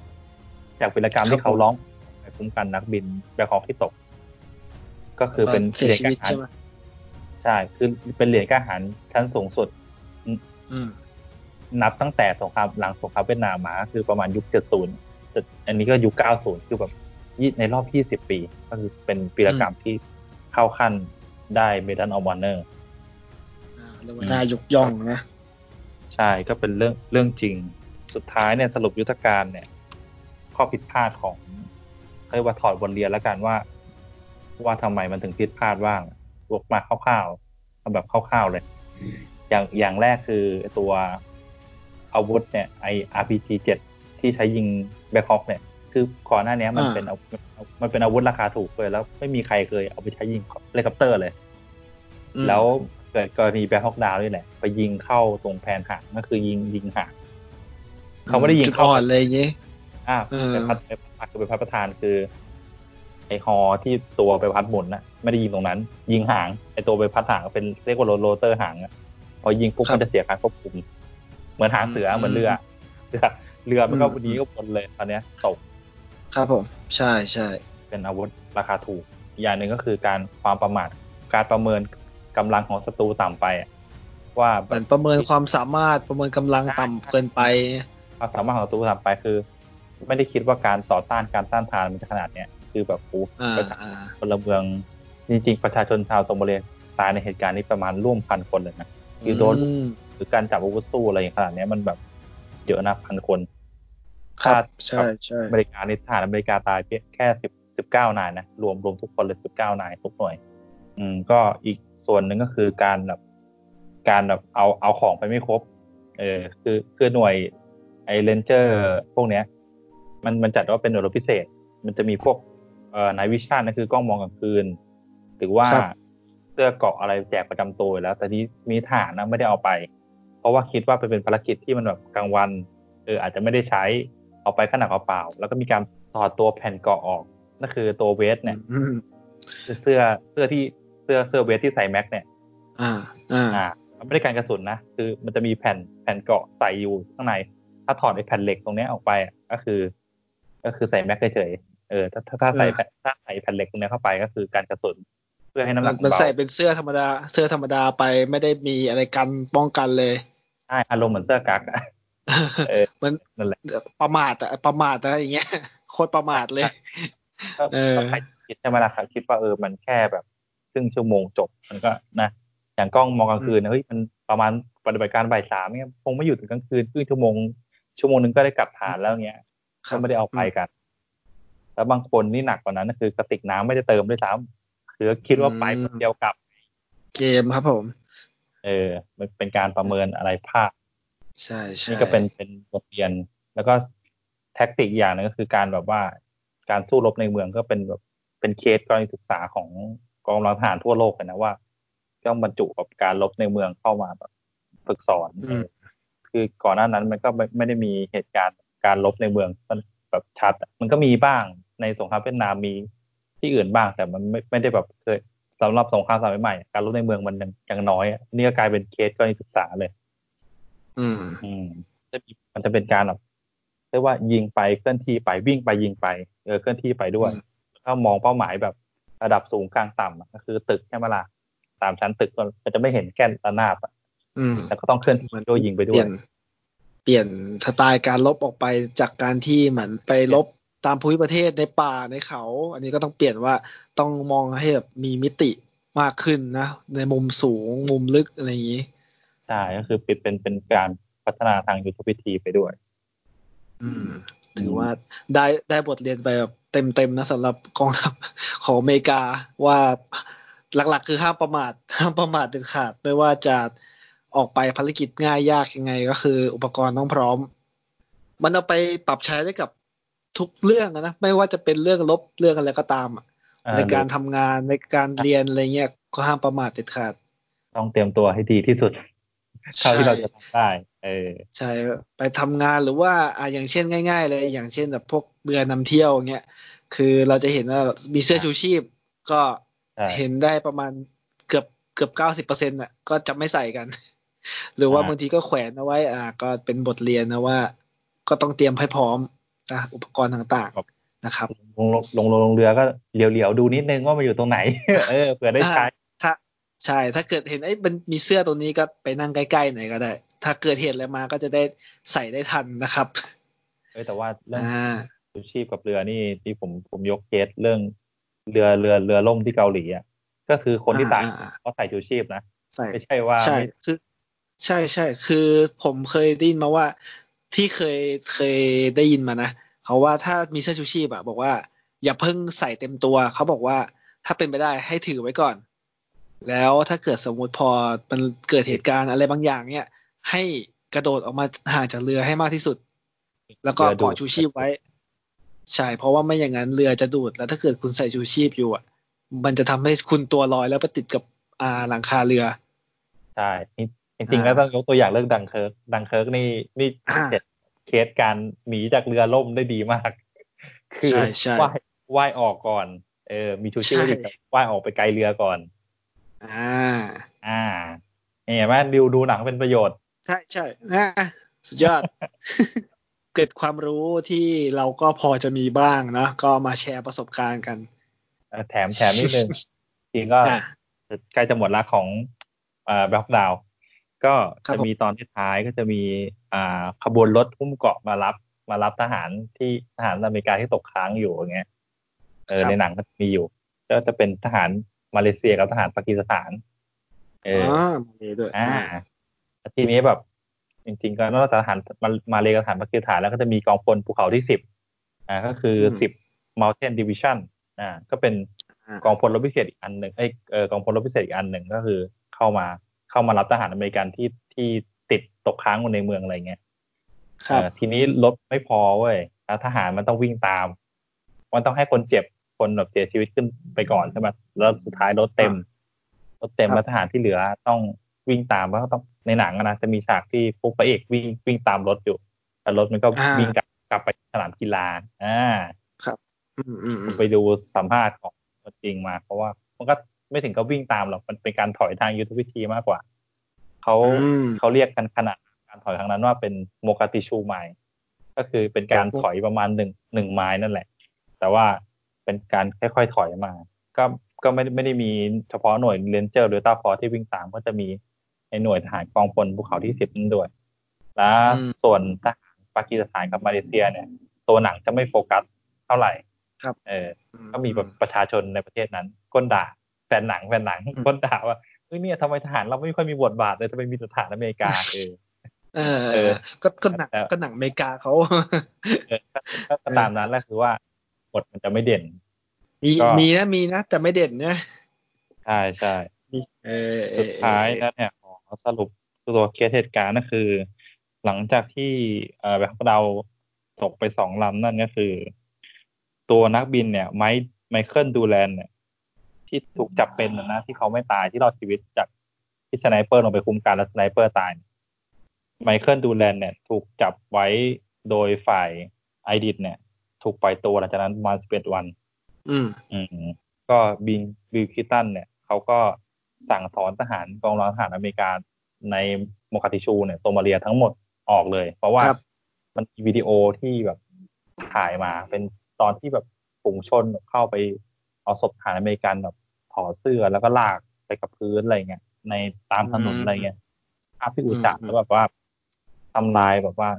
จากวีรกรรมที่เขาร้องไปคุ้มกันนักบิน Black Hawk ที่ตก ก็คือเป็นเสียเหรียญชีกล้าวิตหารใช่ไหมใช่คือเป็นเหรียญกล้าหาญชั้นสูงสุดอืมนับตั้งแต่สงครามหลังสงครามเวียดนามมาก็คือประมาณยุค70แต่อันนี้ก็ยุค90คือแบบยี่ ในรอบ 20 ปี ก็คือเป็นวีรกรรมที่เข้าขั้นได้ Medal of Honorอ่าเรียกว่าน่ายกย่องนะ ใช่ก็เป็นเรื่องเรื่องจริง สุดท้ายเนี่ยสรุปยุทธการเนี่ย ข้อผิดพลาดของเขาเรียกว่าถอดบทเรียนแล้วกันว่า ว่าทำไมมันถึงผิดพลาดบ้างบวกมาคร่าวๆเอาแบบคร่าวๆเลย อย่างอย่างแรกคือตัวอาวุธเนี่ยไอ RPG 7ที่ใช้ยิง Black Hawk เนี่ย คือก่อนหน้านี้มันอ่าเป็นอามันเป็นอาวุธราคาถูกเลยแล้วไม่มีใครเคยเอาไปใช้ยิงเฮลิคอปเตอร์เลยอืมแล้วเกิดกรณี Black Hawk Down นี่แหละไปยิงเข้าตรงแพนหางก็คือยิงยิงหางเขาไม่ได้ยิงจุดเขาอ่อนเลยอย่างงี้อ่าเออไปพัดไปพัดคือไปพัดประธานคือ ไอฮอที่ตัวไปพัดหมุนนะไม่ได้ยิงตรงนั้น ยิงหางไอตัวไปพัดหางก็เป็นเรียกว่าโรโรเตอร์หางอะพอยิงปุ๊บมันจะเสียการควบคุม เหมือนหางเสือเหมือนเรือเรือเรือมันก็วันนี้ก็บนเลยตอนเนี้ยตก ครับผมใช่ใช่เป็นอาวุธราคาถูกอีกอย่างหนึ่งก็คือการความประมาทการประเมินกำลังของศัตรูต่ำไปอะว่าเหมือนประเมินความสามารถประเมินกำลังต่ำเกินไปความสามารถของศัตรูต่ำไปคือ ไม่ได้คิดว่าการต่อต้านการต้านทานมันจะขนาดเนี้ยคือแบบโอ้อ่าประชาอ่าพลเมืองจริงๆประชาชนชาวโซมาเลียตายในเหตุการณ์นี้ประมาณร่วมพันคนเลยนะคือโดนมหรือการจับอาวุธสู้อะไรอย่างขนาดเนี้ยมันแบบเยอะนะพันคน ครับถ้าใช่ใช่อเมริกานี่ทหารอเมริกาตายเพียงแค่สิบสิบเก้านายนะรวมรวมทุกคนเลยสิบเก้านายทุกหน่วย อืม ก็อีกส่วนหนึ่งก็คือการแบบการแบบเอาเอาของไปไม่ครบ เออ คือคือหน่วยไอ Ranger พวกเนี้ย มันมันจัดว่าเป็นหน่วยรบพิเศษ มันจะมีพวกเอ่อ night vision นั่นคือกล้องมองกลางคืนหรือว่าครับเสื้อเกราะอะไรแจกประจำตัวอยู่แล้ว แต่ที่มีฐานนะไม่ได้เอาไป เพราะว่าคิดว่าเป็นภารกิจที่มันแบบกลางวันเอออาจจะไม่ได้ใช้ เอาไปหนักเปล่าๆแล้วก็มีการถอดตัวแผ่นเกราะออกนั่นคือตัวเวสเนี่ยอืมคือเสื้อเสื้อที่เสื้อเสื้อ vest ที่ใส่ mag เนี่ย อ่า อ่าอ่ามันไม่ได้การกระสุนนะคือมันจะมีแผ่นแผ่นเกราะใส่อยู่ข้างใน ถ้าถอดไอ้แผ่นเหล็กตรงเนี้ยออกไปอะก็คือ ก็คือใส่แม็กเฉยๆเออถ้าถ้าถ้าใส่แผ่นถ้าใส่แผ่นเหล็กตรงเนี้ยเข้าไปก็คือการกระสุนเพื่อให้น้ำหนักมันเบาใส่เป็นเสื้อธรรมดาเสื้อธรรมดาไปไม่ได้มีอะไรกันป้องกันเลยใช่อารมณ์เหมือนเสื้อกั๊กอะเออ มันนั่นแหละประมาทอะประมาทอะอย่างเงี้ยโคตรประมาทเลยก็เออก็ใครคิดใช่ไหมล่ะครับคิดว่าเออมันแค่แบบครึ่งชั่วโมงจบมันก็นะอย่างกล้องมองกลางคืนนะเฮ้ยมันประมาณปฏิบัติการบ่ายสามเนี่ยคงไม่อยู่ถึงกลางคืนครึ่งชั่วโมงชั่วโมงนึงก็ได้กลับฐานแล้วเงี้ยครัก็บไม่ได้เอาไปกัน แล้วบางคนนี่หนักกว่านั้นก็คือกระติกน้ำไม่ได้เติมด้วยซ้ำคือคิดว่าไปคนเดียวกลับ เกมครับผม เออ มันเป็นการประเมินอะไรพลาด ใช่ใช่นี่ก็เป็นเป็นบทเรียน แล้วก็แท็กติกอย่างหนึงก็คือการแบบว่าการสู้รบในเมืองก็เป็นแบบเป็นเคสกรณีศึกษาของกองกำลังทหารทั่วโลกเลยนะว่าต้องบรรจุกับการรบในเมืองเข้ามาแบบฝึกสอนอืมคือก่อนหน้านั้นมันก็ไม่ไม่ได้มีเหตุการณ์การรบในเมืองมันแบบชัดอะมันก็มีบ้างในสงครามเวียดนามมีที่อื่นบ้างแต่มันไม่ไม่ได้แบบเคยสำหรับสงครามสมัยใหม่ การรบในเมืองมันยังยังน้อยอะนี่ก็กลายเป็นเคสกรณีศึกษาเลย อืมอืมจะมีมันจะเป็นการแบบเรียกว่ายิงไปเคลื่อนที่ไปวิ่งไปยิงไปเออเคลื่อนที่ไปด้วยอืมถ้ามองเป้าหมายแบบระดับสูงกลางต่ำอะก็คือตึกใช่ไหมล่ะสามชั้นตึกมันจะไม่เห็นแก้นระนาบอะอืมแต่ก็ต้องเคลื่อนที่ด้วยยิงไปเปด้วลี่ยยนเปลี่ยนสไตล์การลบออกไปจากการที่เหมือนไปลบตามภูมิประเทศในป่าในเขา อันนี้ก็ต้องเปลี่ยนว่าต้องมองให้แบบมีมิติมากขึ้นนะ ในมุมสูงมุมลึกอะไรอย่างนี้ ใช่ก็คือเป็นเป็นเป็นการพัฒนาทางยุทธวิธีไปด้วย อืม ถือว่าได้ได้บทเรียนไปแบบเต็มเต็มๆนะสำหรับกองทัพของอเมริกาว่าหลักๆ คือห้ามประมาทห้ามประมาทเด็ดขาดไม่ว่าจะออกไปภารกิจง่ายยากยังไง ก็คือ อุปกรณ์ต้องพร้อม มันเอาไปปรับใช้ได้กับทุกเรื่องอะนะไม่ว่าจะเป็นเรื่องลบเรื่องอะไรก็ตามอะอ่าในการทำงานในการเรียนอะไรเงี้ยก็ห้ามประมาทเด็ดขาด ต้องเตรียมตัวให้ดีที่สุด เท่าที่เราจะทำได้เออใช่ไปทำงานหรือว่าอ่าอย่างเช่นง่าย ๆ เลย อย่างเช่นแบบพวกเรือนำเที่ยวเงี้ยคือเราจะเห็นว่ามีเสื้อชูชีพ ก็ใช่เห็นได้ประมาณเกือบเกือบเก้าสิบเปอร์เซ็นต์อะก็จะไม่ใส่กัน หรือว่าอ่าบางทีก็แขวนเอาไว้ อ่า ก็เป็นบทเรียนนะว่า ก็ต้องเตรียมให้พร้อมนะอุปกรณ์ต่างๆนะครับ ลงลงลงลงเรือก็เหลียวๆดูนิดนึงว่ามันอยู่ตรงไหน เออเผื่อได้ใช้ถ้า ใช่ ถ้าเกิดเห็นไอ้ยมันมีเสื้อตัวนี้ก็ไปนั่งใกล้ๆหน่อยก็ได้ ถ้าเกิดเหตุอะไรมาก็จะได้ใส่ได้ทันนะครับเออแต่ว่าเรื่องอ่าชูชีพกับเรือนี่ที่ผมผมยกเคสเรื่องเรือเรือเรือล่มที่เกาหลีอะก็คือคนที่ตายอ่าอ่าเขาใส่ชูชีพนะใส่ไม่ใช่ว่าใช่ไม่คือใช่ใช่คือผมเคยได้ยินมาว่าที่เคยเคยได้ยินมานะเขาว่าถ้ามีเสื้อชูชีพอะบอกว่า อย่าเพิ่งใส่เต็มตัว เขาบอกว่าถ้าเป็นไปได้ให้ถือไว้ก่อน แล้วถ้าเกิดสมมุติพอมันเกิดเหตุการณ์อะไรบางอย่าง เนี่ย ให้กระโดดออกมาห่างจากเรือให้มากที่สุด แล้วก็เรือดูดเกาะชูชีพไว้ ใช่เพราะว่าไม่อย่างนั้นเรือจะดูด แล้วถ้าเกิดคุณใส่ชูชีพอยู่อะ มันจะทำให้คุณตัวลอยแล้วไปติดกับอ่าหลังคาเรือ ใช่จริงๆแล้วต้องยกตัวอย่างเรื่องดังเคิร์กดังเคิร์กนี่นี่อ่าเจ็ดเคสการหนีจากเรือล่มได้ดีมาก คือใช่ใช่ว่ายว่ายออกก่อน เออ มีชูชีพไว้ดีใช่ว่ายออกไปไกลเรือก่อน อ่า อ่าเห็นไหมดิวดูหนังเป็นประโยชน์ ใช่ใช่นะสุดยอด เกิดความรู้ที่เราก็พอจะมีบ้างนะก็มาแชร์ประสบการณ์กันเอ่อแถมแถมนิดนึงจริงก็อะใกล้จะหมดละของอ่าแบ็คดาวก็ครับจะผมมีตอนที่ท้ายก็จะมีอ่าขบวนรถหุ้มเกาะมารับมารับทหารที่ทหารอเมริกาที่ตกค้างอยู่อย่างเงี้ยเออในหนังก็มีอยู่ ก็จะเป็นทหาร มาเลเซียกับทหารปากีสถานเออ๋ออมาเลยด้วยอ่าแล้วทีนี้แบบ จริงๆก็นอกจากทหารมามาเลกับทหารปากีสถานแล้วก็จะมีกองพลภูเขาที่สิบอ่าก็คือสิบ Mountain Division อ่าก็เป็นกองพลรบพิเศษอีกอันหนึ่งเอ้ยเออกองพลรบพิเศษอีกอันหนึ่งก็คือเข้ามาเข้ามารับทหารอเมริกันที่ที่ติดตกค้างอยู่ในเมืองอะไรเงี้ยครับเออทีนี้รถไม่พอเว้ยแล้วทหารมันต้องวิ่งตาม มันต้องให้คนเจ็บ คนแบบเสียชีวิตขึ้นไปก่อนใช่ไหมแล้วสุดท้ายรถเต็มรถเต็มครับแล้วทหารที่เหลือต้องวิ่งตามแล้วก็ต้องในหนังอะนะจะมีฉากที่พวกพระเอกวิ่งวิ่งตามรถอยู่แต่รถมันก็อ่าวิ่งกลับกลับไปสนามกีฬาอ่าอืมอืมอืมไปดูสัมภาษณ์ของตัวจริงมา เพราะว่ามันก็ไม่ถึงกับวิ่งตามหรอกมันเป็นการถอยทางยุทธวิธีมากกว่าเขาอืมเขาเรียกกันขนาดการถอยครั้งนั้นว่าเป็น Mogadishu Mile ก็คือเป็นการถอยประมาณหนึ่งหนึ่งไมล์นั่นแหละ แต่ว่า เป็นการค่อยๆถอยมา ก็ก็ไม่ได้ไม่ได้มีเฉพาะหน่วย Ranger หรือ Delta Force ที่วิ่งตามก็จะมีในหน่วยทหารกองพลภูเขาที่สิบนั่นด้วย แล้วอืมส่วนทหารปากีสถานกับมาเลเซียเนี่ย ตัวหนังจะไม่โฟกัสเท่าไหร่ ครับ เออ ก็มีแบบประชาชนในประเทศนั้น ก้นด่าแฟนหนังแฟนหนังก้นด่าว่าเฮ้ยเนี่ยทำไมทหารเราไม่ค่อยมีบทบาทเลยทำไมมีแต่ทหารอเมริกาเออเออเออก็ก็หนังแต่ก็หนังอเมริกาเขาเออก็ก็ก็ตามนั้นแหละคือว่า บทมันจะไม่เด่น มีก็มีนะมีนะ แต่ไม่เด่นนะใช่ใช่เออเอสุอดท้ายแล้วเนี่ยขอสรุปตัวเคสเหตุการณ์ก็คือ หลังจากที่เอ่อแบ็คดาวตกไปสองลำนั่นก็คือ ตัวนักบินเนี่ยไมค์ไมเคิลดูแรนท์เนี่ย ที่ถูกจับเป็นนะนะที่เขาไม่ตายที่รอดชีวิตจากที่ sniper ลงไปคุ้มกันแล้ว sniper ตายไมเคิลดูแรนท์เนี่ย ถูกจับไว้โดยฝ่ายไอดิดเนี่ย ถูกปล่อยตัวหลังจากนั้นประมาณสิบเอ็ดวัน อืม อืม ก็บิลบิลคลินตันเนี่ยเขาก็สั่งถอนทหารกองร้อยทหารอเมริกาในโมกาดิชูเนี่ยโซมาเลียทั้งหมดออกเลย เพราะว่าครับมันมีวิดีโอที่แบบถ่ายมาเป็นตอนที่แบบฝูงชนเข้าไปเอาศพทหารอเมริกันแบบถอดเสื้อแล้วก็ลากไปกับพื้นอะไรเงี้ยในตามถนนอืมอะไรเงี้ยภาพที่อุจาดอืมแล้วแบบว่าทำลายแบบว่า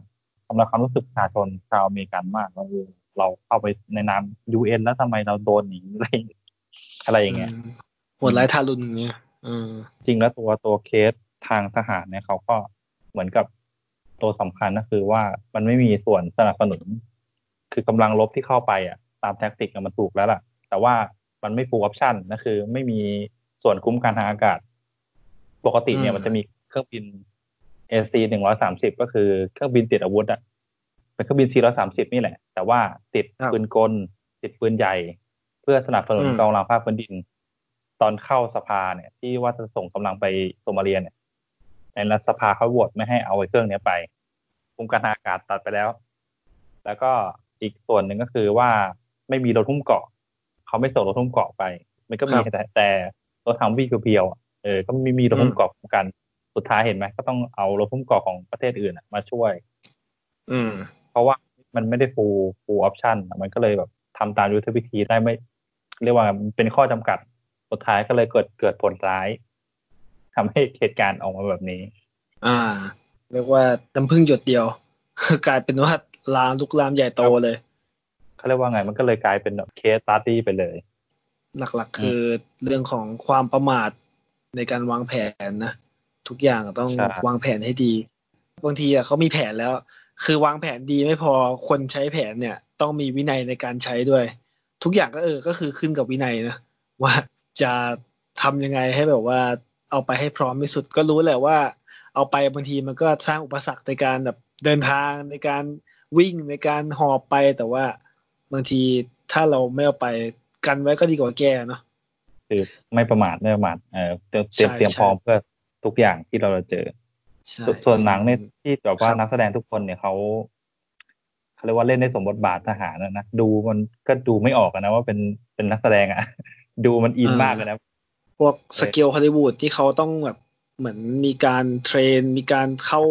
ทำลายความรู้สึกประชาชนชาวอเมริกันมากว่าเออ เราเข้าไปในนาม UN แล้วทำไมเราโดนอย่างนี้อะไรอย่างเงี้ยอะไรอย่างเงี้ยมันโหดร้ายทารุณเนี่ยอืมจริงแล้วตัวตัวเคสทางทหารเนี่ยเขาก็เหมือนกับตัวสำคัญก็คือว่ามันไม่มีส่วนสนับสนุน คือกำลังรบที่เข้าไปอะ ตาม tactic อะมันถูกแล้วล่ะ แต่ว่ามันไม่ full option นะคือ ไม่มีส่วนคุ้มกันทางอากาศ ปกติเนี่ยอืมมันจะมีเครื่องบิน AC หนึ่งร้อยสามสิบก็คือเครื่องบินติดอาวุธอะ เป็นเครื่องบิน430 นี่แหละ แต่ว่าติดครับปืนกล ติดปืนใหญ่ เพื่อสนับสนุนอืมกองกำลังภาคพื้นดิน ตอนเข้าสภาเนี่ย ที่ว่าจะส่งกำลังไปโซมาเลียเนี่ยในรัฐสภาเขาโหวตไม่ให้เอาไอ้เครื่องเนี้ยไปคุมการทางอากาศตัดไปแล้ว แล้วก็อีกส่วนหนึ่งก็คือว่าไม่มีรถหุ้มเกาะ เขาไม่ส่งรถหุ้มเกาะไป มันก็มีครับแต่แต่รถทางวิ่งเพียวๆอะเออ ก็ไม่มีรถหุ้มอืมเกาะคุ้มกัน สุดท้ายเห็นไหมก็ต้องเอารถหุ้มเกาะของประเทศอื่นอะมาช่วย อืมเพ ราะว่ามันไม่ได้ฟูลฟูลออปชันมันก็เลยแบบทำตามยุทธวิธีได้ไม่ เรียกว่ามันเป็นข้อจำกัดสุดท้ายก็เลยเกิดเกิดผลร้ายทำให้เหตุการณ์ออกมาแบบนี้ อ่า เรียกว่าน้ำพึ่งหยดเดียว กลายเป็นว่าลามลุกลามใหญ่โตเลยเขาเรียกว่าไงมันก็เลยกลายเป็นแบบเคสตาร์ตี้ไปเลย หลักๆคือเรื่องของความประมาทในการวางแผนนะ ทุกอย่างต้องใช่วางแผนให้ดี บางทีอะเขามีแผนแล้ว คือวางแผนดีไม่พอคนใช้แผนเนี่ย ต้องมีวินัยในการใช้ด้วย ทุกอย่างก็เออก็คือขึ้นกับวินัยนะว่าจะทำยังไงให้แบบว่า เอาไปให้พร้อมที่สุดก็รู้แหละว่า เอาไปบางทีมันก็สร้างอุปสรรคในการแบบเดินทางในการวิ่งในการหอบไปแต่ว่าบางทีถ้าเราไม่เอาไปกันไว้ก็ดีกว่าแก้เนาะคือไม่ประมาทไม่ประมาทเออเตรียมเตรียมใช่เตรียมใช่พร้อมเพื่อทุกอย่างที่เราจะเจอใช่ ส่วนส่วนหนังเนี่ยที่แบบว่าครับนักแสดงทุกคนเนี่ยเขาเขาเรียกว่าเล่นได้สมบทบาททหารนะนะดูมันก็ดูไม่ออกอะนะว่าเป็นเป็นนักแสดงอะ ดูมันอินมากเลยนะพวกสเกลฮอลลีวูดที่เขาต้องแบบเหมือนมีการเทรน มีการเข้า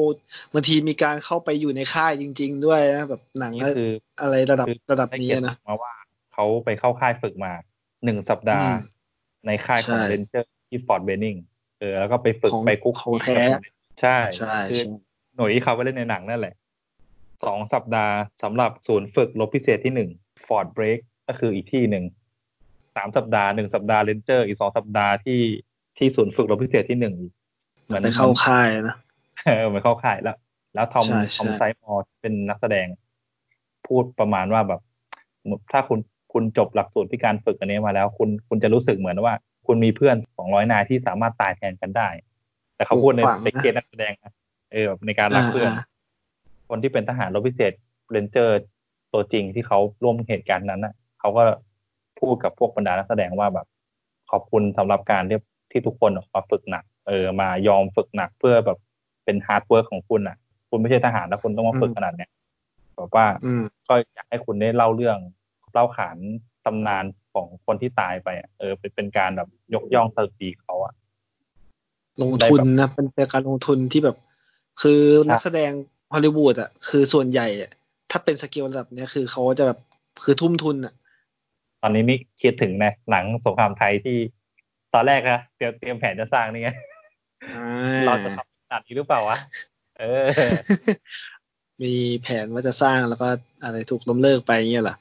บางทีมีการเข้าไปอยู่ในค่ายจริง ๆ ด้วยนะแบบหนังนี่คืออะไรระดับคือระดับได้นี้เกียรตินะมาว่าเขาไปเข้าค่ายฝึกมาหนึ่งสัปดาห์อืมในค่ายของใช่เรนเจอร์ที่ฟอร์ดเบนนิงเออแล้วก็ไปฝึกของไปคุกของแท้ ใช่ใช่คือใช่หน่วยที่เขาไปเล่นในหนังนั่นแหละสองสัปดาห์สำหรับศูนย์ฝึกรบพิเศษที่หนึ่งฟอร์ดเบรกก็คืออีกที่หนึ่งสามสัปดาห์หนึ่งสัปดาห์เรนเจอร์อีกสองสัปดาห์ที่ที่ศูนย์ฝึกรบพิเศษที่หนึ่งเหมือนไปเข้าค่ายนะเออเหมือนเข้าค่ายแล้ว แล้วทอมใช่ใช่ทอมไซมอร์เป็นนักแสดง พูดประมาณว่าแบบ ถ้าคุณคุณจบหลักสูตรที่การฝึกอันนี้มาแล้ว คุณคุณจะรู้สึกเหมือนว่า คุณมีเพื่อนสองร้อยนายที่สามารถตายแทนกันได้ แต่เขาพูดในปลูกฝังนะในเกณฑ์นักแสดงนะเออแบบในการรักเพื่อนอ่าคนที่เป็นทหารรบพิเศษเรนเจอร์ตัวจริงที่เขาร่วมเหตุการณ์นั้นน่ะเขาก็พูดกับพวกบรรดานักแสดงว่าแบบ ขอบคุณสำหรับการที่ที่ทุกคนออกมาฝึกหนัก เออมายอมฝึกหนักเพื่อแบบเป็น hard work ของคุณอะ คุณไม่ใช่ทหารแล้วคุณต้องมาฝึกขนาดเนี้ยแบบว่าอืมก็อยากให้คุณได้เล่าเรื่องเล่าขานตำนานของคนที่ตายไปอะเออเป็นเป็นการแบบยกย่องสดุดีเขาอะ ลงทุนนะเป็นเป็นการลงทุนที่แบบ คือนักแสดงฮอลลีวูดอะคือส่วนใหญ่อะถ้าเป็นสเกลระดับเนี้ยคือเขาจะแบบคือทุ่มทุนอะ ตอนนี้นี่คิดถึงนะหนังสงครามไทยที่ตอนแรกนะเตรียมเตรียมแผนจะสร้างนี่ไงเราจะทำขนาดนี้หรือเปล่าวะเออ มีแผนว่าจะสร้างแล้วก็อะไรถูกล้มเลิกไปเงี้ยเหรอ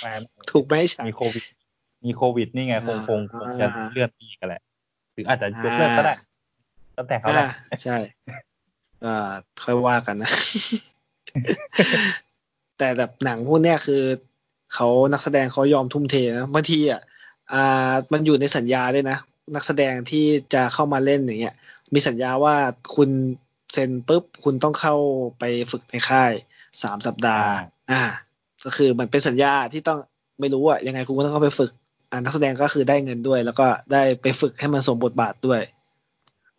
แหมโถถูกไหมฉายมีโควิด มีโควิดนี่ไงคงคงคงจะอ่าเลื่อนอีกกันแหละ หรืออาจจะยกเลิกก็ได้ตั้งแต่เขาแหละอ่าใช่อ่าค่อยว่ากันนะ แต่แบบหนังพวกเนี้ยคือเขานักแสดงเขายอมทุ่มเทนะบางทีอะอ่ามันอยู่ในสัญญาด้วยนะ นักแสดงที่จะเข้ามาเล่นอย่างเงี้ย มีสัญญาว่าคุณเซ็นปุ๊บคุณต้องเข้าไปฝึกในค่ายสามสัปดาห์ อ่า ก็คือมันเป็นสัญญาที่ต้องไม่รู้อะยังไงคุณก็ต้องเข้าไปฝึกอ่า นักแสดงก็คือได้เงินด้วย แล้วก็ได้ไปฝึกให้มันสมบทบาทด้วย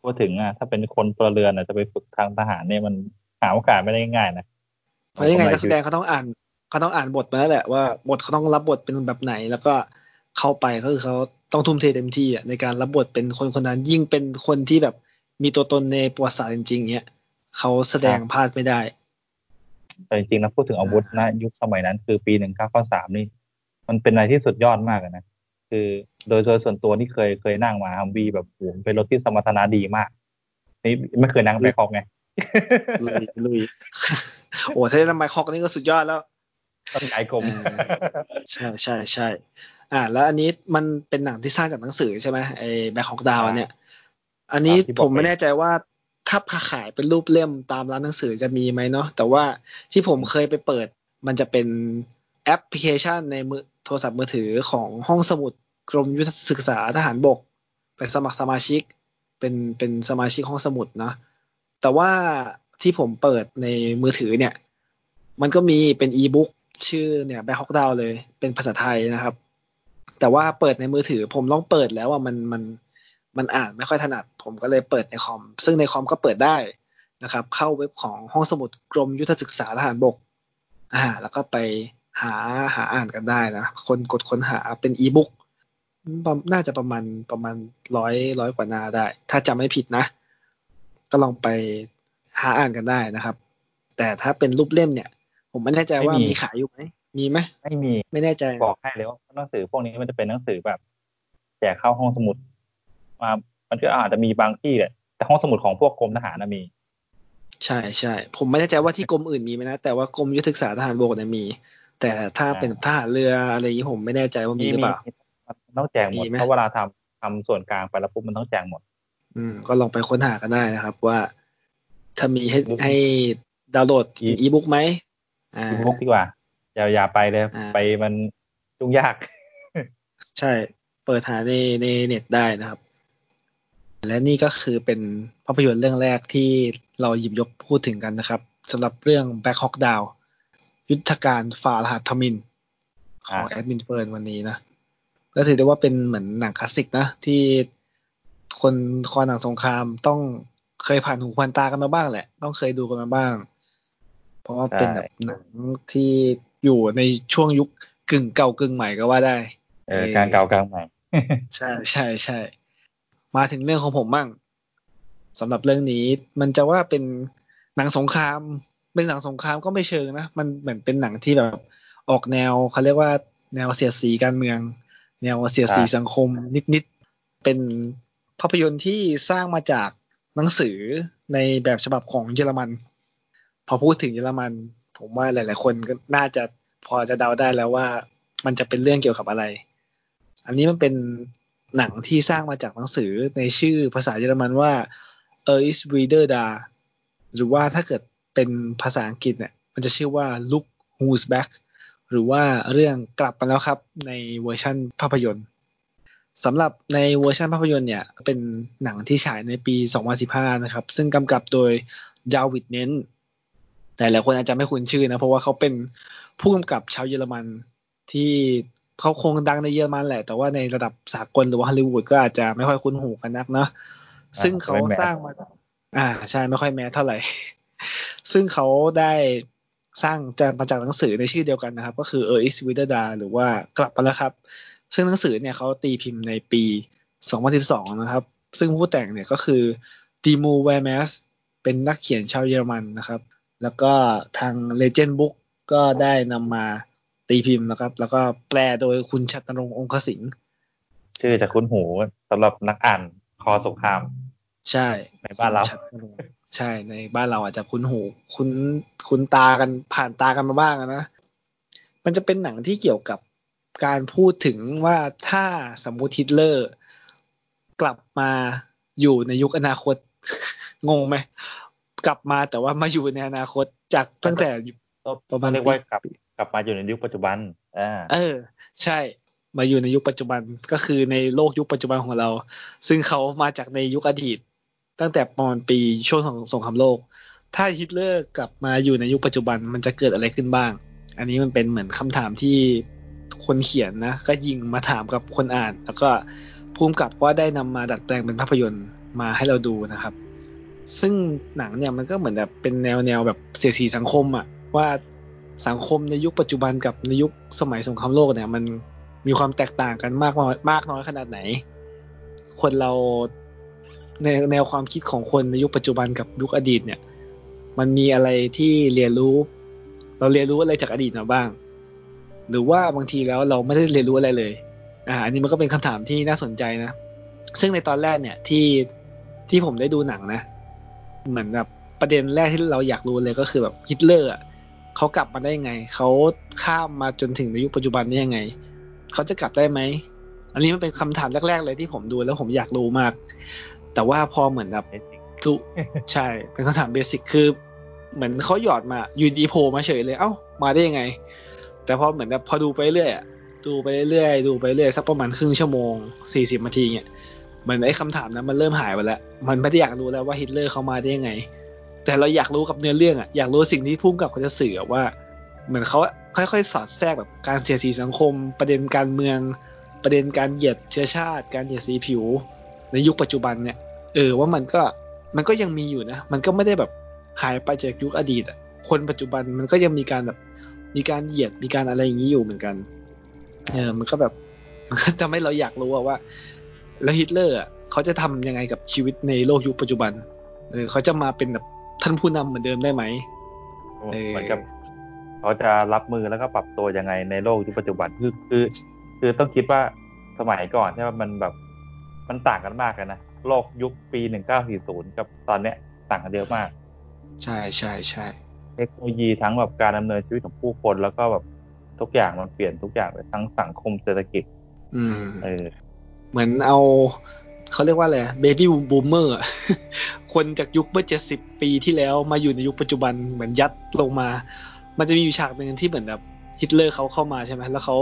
พูดถึงอะถ้าเป็นคนพลเรือนอะจะไปฝึกทางทหารเนี่ยมันหาโอกาสไม่ได้ง่ายๆนะเพราะยังไงกำรนักแสดงเขาต้องอ่านเขาต้องอ่านบทมาแล้วแหละว่าบทเขาต้องรับบทเป็นแบบไหน แล้วก็เข้าไปก็คือเขาต้องทุ่มเทเต็มที่อะในการรับบทเป็นคนคนนั้นยิ่งเป็นคนที่แบบมีตัวตนในประวัติศาสตร์จริงๆเนี้ยเขาแสดงพลาดไม่ได้ แต่จริงๆแล้วพูดถึงอาวุธนะยุคสมัยนั้น คือปีหนึ่งเก้าเก้าสามนี่ มันเป็นอะไรที่สุดยอดมากอะนะ คือโดยโดยส่วนตัวที่เคยเคยนั่งมาฮัมวีแบบโหมเป็นรถที่สมรรถนะดีมาก นี่ไม่เคยนั่งไปคอกไงลุยลุยโอ้ถ้าได้ทำไมคอกนี่ก็สุดยอดแล้วต้องย้ายกรมใช่ใช่ใช่อ่า แล้วอันนี้มันเป็นหนังที่สร้างจากหนังสือใช่ไหมไอ้แบ็คฮอกดาวเนี่ย อันนี้ครับที่บอกผมไม่ไปแน่ใจว่าถ้าขายเป็นรูปเล่มตามร้านหนังสือจะมีไหมเนาะแต่ว่าที่ผมเคยไปเปิด มันจะเป็นแอปพลิเคชันในมือโทรศัพท์มือถือของห้องสมุด กรมยุทธศึกษาทหารบก ไปสมัครสมาชิก เป็นเป็นสมาชิกห้องสมุดเนาะแต่ว่าที่ผมเปิดในมือถือเนี่ย มันก็มีเป็นอีบุ๊กชื่อเนี่ยแบ็คฮอกดาวเลย เป็นภาษาไทยนะครับ แต่ว่าเปิดในมือถือ ผมลองเปิดแล้วอะมันมันมันอ่านไม่ค่อยถนัด ผมก็เลยเปิดในคอม ซึ่งในคอมก็เปิดได้นะครับ เข้าเว็บของห้องสมุดกรมยุทธศึกษาทหารบกอ่าแล้วก็ไปหาหาอ่านกันได้นะ คนกดค้นหาเป็นอีบุ๊ก น่าจะประมาณประมาณร้อยร้อยกว่าหน้าได้ ถ้าจำไม่ผิดนะ ก็ลองไปหาอ่านกันได้นะครับ แต่ถ้าเป็นรูปเล่มเนี่ย ผมไม่แน่ใจว่าไม่มีมีขายอยู่ไหมมีไหมไม่มี ไม่แน่ใจบอกให้เลยว่าหนังสือพวกนี้มันจะเป็นหนังสือแบบแจกเข้าห้องสมุดมามันก็อาจจะมีบางที่แหละแต่ห้องสมุดของพวกกรมทหารนะมี ใช่ใช่ผมไม่แน่ใจว่าที่กรมอื่นมีไหมนะแต่ว่ากรมยุทธศึกษาทหารบกเนี่ยมี แต่ถ้าเป็นทหารเรืออะไรอย่างนี้ผมไม่แน่ใจว่ามีหรือเปล่ามัน ต้องแจกหมดมีไหมเพราะเวลาทำทำส่วนกลางไปแล้วปุ๊บมันต้องแจกหมด อืม ก็ลองไปค้นหากันได้นะครับ ว่า ถ้ามีให้บุ๊กให้ดาวน์โหลดอีอีบุ๊กไหมอ่าอีบุ๊กดีกว่า อย่าอย่าไปเลยอ่าไปมันยุ่งยาก ใช่ เปิดหาในในเน็ตได้นะครับ และนี่ก็คือเป็นภาพยนตร์เรื่องแรกที่เราหยิบยกพูดถึงกันนะครับสำหรับเรื่อง Black Hawk Down ยุทธการฝ่ารหัสทมิฬของอ่าแอดมินเฟิร์นวันนี้นะ ก็ถือได้ว่าเป็นเหมือนหนังคลาสสิกนะที่คนคอหนังสงครามต้องเคยผ่านหูผ่านตากันมาบ้างแหละ ต้องเคยดูกันมาบ้าง เพราะว่าเป็นแบบหนังที่อยู่ในช่วงยุคกึ่งเก่ากึ่งใหม่ก็ว่าได้ เออกลางเก่ากลางใหม่ ใช่ใช่ใช่มาถึงเรื่องของผมบ้างสำหรับเรื่องนี้มันจะว่าเป็นหนังสงคราม เป็นหนังสงครามก็ไม่เชิงนะ มันเหมือนเป็นหนังที่แบบออกแนวเขาเรียกว่าแนวเสียดสีการเมือง แนวเสียดสีอ่าสังคมนิดๆ เป็นภาพยนตร์ที่สร้างมาจากหนังสือในแบบฉบับของเยอรมัน พอพูดถึงเยอรมัน ผมว่าหลาย ๆ คนก็น่าจะพอจะเดาได้แล้วว่ามันจะเป็นเรื่องเกี่ยวกับอะไร อันนี้มันเป็นหนังที่สร้างมาจากหนังสือในชื่อภาษาเยอรมันว่า e r is Reader da หรือว่าถ้าเกิดเป็นภาษาอังกฤษเนี่ยมันจะชื่อว่า Look Who's Back หรือว่าเรื่องกลับมาแล้วครับในเวอร์ชันภาพยนตร์สำหรับในเวอร์ชันภาพยนตร์เนี่ยเป็นหนังที่ฉายในปี 2015 นะครับ ซึ่งกำกับโดย David Wnendt แต่หลายคนอาจจะไม่คุ้นชื่อนะ เพราะว่าเขาเป็นผู้กำกับชาวเยอรมันที่เขาคงดังในเยอรมันแหละ แต่ว่าในระดับสากลหรือว่าฮอลลีวูดก็อาจจะไม่ค่อยคุ้นหูกันนักเนาะซึ่งเขาไม่ mass สร้างมา อ่าใช่ไม่ค่อย mass เท่าไหร่ ซึ่งเขาได้ สร้างจะมาจากหนังสือในชื่อเดียวกันนะครับ ก็คือ Er ist wieder da หรือว่ากลับมาแล้วครับ ซึ่งหนังสือเนี่ยเขาตีพิมพ์ในปี 2012 นะครับ ซึ่งผู้แต่งเนี่ยก็คือ Timur Vermes เป็นนักเขียนชาวเยอรมันนะครับ แล้วก็ทาง Legend Book ก็ได้นำมาตีพิมพ์นะครับ แล้วก็แปลโดยคุณฉัตรนคร องคสิงห์ชื่อจะคุ้นหูสำหรับนักอ่านคอสงคราม ใช่ในบ้านเราคุณฉัตรนคร ใช่ในบ้านเราอาจจะคุ้นหู คุ้นคุ้นตากันผ่านตากันมาบ้างอะนะ มันจะเป็นหนังที่เกี่ยวกับการพูดถึงว่าถ้าสมมุติฮิตเลอร์ กลับมาอยู่ในยุคอนาคต งงไหม กลับมาแต่ว่ามาอยู่ในอนาคตจากตั้งแต่ประมาณเรียกว่ากลับกลับมาอยู่ในยุคปัจจุบันอ่าเออ ใช่มาอยู่ในยุคปัจจุบันก็คือในโลกยุคปัจจุบันของเรา ซึ่งเขามาจากในยุคอดีต ตั้งแต่ประมาณปีช่วงสงสงครามโลก ถ้าฮิตเลอร์กลับมาอยู่ในยุคปัจจุบันมันจะเกิดอะไรขึ้นบ้าง อันนี้มันเป็นเหมือนคำถามที่คนเขียนนะ ก็ยิงมาถามกับคนอ่าน แล้วก็ภูมิกับก็ได้นำมาดัดแปลงเป็นภาพยนตร์มาให้เราดูนะครับ ซึ่งหนังเนี่ยมันก็เหมือนแบบเป็นแนวแนวแบบเสียสีสังคมอะว่าสังคมในยุคปัจจุบันกับในยุคสมัยสงครามโลกเนี่ย มันมีความแตกต่างกันมากมากน้อยขนาดไหน คนเรา ในแนวความคิดของคนในยุคปัจจุบันกับยุคอดีตเนี่ย มันมีอะไรที่เรียนรู้ เราเรียนรู้อะไรจากอดีตมาบ้าง หรือว่าบางทีแล้วเราไม่ได้เรียนรู้อะไรเลย อ่า อันนี้มันก็เป็นคำถามที่น่าสนใจนะ ซึ่งในตอนแรกเนี่ยที่ที่ผมได้ดูหนังนะ เหมือนแบบประเด็นแรกที่เราอยากรู้เลยก็คือแบบฮิตเลอร์อะเขากลับมาได้ยังไง เขาข้ามมาจนถึงในยุคปัจจุบันได้ยังไง เขาจะกลับได้ไหม อันนี้มันเป็นคำถามแรกๆเลยที่ผมดูแล้วผมอยากรู้มาก แต่ว่าพอเหมือนแบบดูใช่ เป็นคำถามเบสิกคือ เหมือนเขาหยอดมาอยู่ดีโผล่มาเฉยเลยเอ้ามาได้ยังไง แต่พอเหมือนแบบพอดูไปเรื่อยอะดูไปเรื่อยดูไปเรื่อยสักประมาณครึ่งชั่วโมงสี่สิบนาทีเนี่ยเหมือนไอ้คำถามนั้นมันเริ่มหายไปแล้ว มันไม่ได้อยากรู้แล้วว่าฮิตเลอร์เขามาได้ยังไง แต่เราอยากรู้กับเนื้อเรื่องอะอยากรู้สิ่งที่พุ่มกับเขาจะสื่อว่า เหมือนเขาค่อยๆ สอดแทรกแบบการเสียดสีสังคม ประเด็นการเมือง ประเด็นการเหยียดเชื้อชาติ การเหยียดสีผิว ในยุคปัจจุบันเนี่ยเออว่ามันก็มันก็ยังมีอยู่นะ มันก็ไม่ได้แบบหายไปจากยุคอดีตอะคนปัจจุบันมันก็ยังมีการแบบมีการเหยียดมีการอะไรอย่างนี้อยู่เหมือนกันเออมันก็แบบมันก็ทำให้เราอยากรู้ว่า แล้วฮิตเลอร์อะเขาจะทำยังไงกับชีวิตในโลกยุคปัจจุบันเออเขาจะมาเป็นแบบท่านผู้นำเหมือนเดิมได้ไหมเหมือนกับเขาจะรับมือแล้วก็ปรับตัวยังไงในโลกยุคปัจจุบันคือคือ คือต้องคิดว่าสมัยก่อนใช่ไหมมันแบบ มันต่างกันมากกันนะโลกยุคปีหนึ่งเก้าสี่ศูนย์กับตอนเนี้ยต่างกันเยอะมาก ใช่ใช่ใช่เทคโนโลยีทั้งแบบการดำเนินชีวิตของผู้คนแล้วก็แบบทุกอย่างมันเปลี่ยนทุกอย่างเลยทั้งสังคมเศรษฐกิจ อืมเออเหมือนเอาเขาเรียกว่าอะไร baby boomer คนจากยุคเมื่อเจ็ดสิบปีที่แล้วมาอยู่ในยุคปัจจุบันเหมือนยัดลงมา มันจะมีอยู่ฉากหนึ่งที่เหมือนแบบฮิตเลอร์เขาเข้ามาใช่ไหมแล้วเขา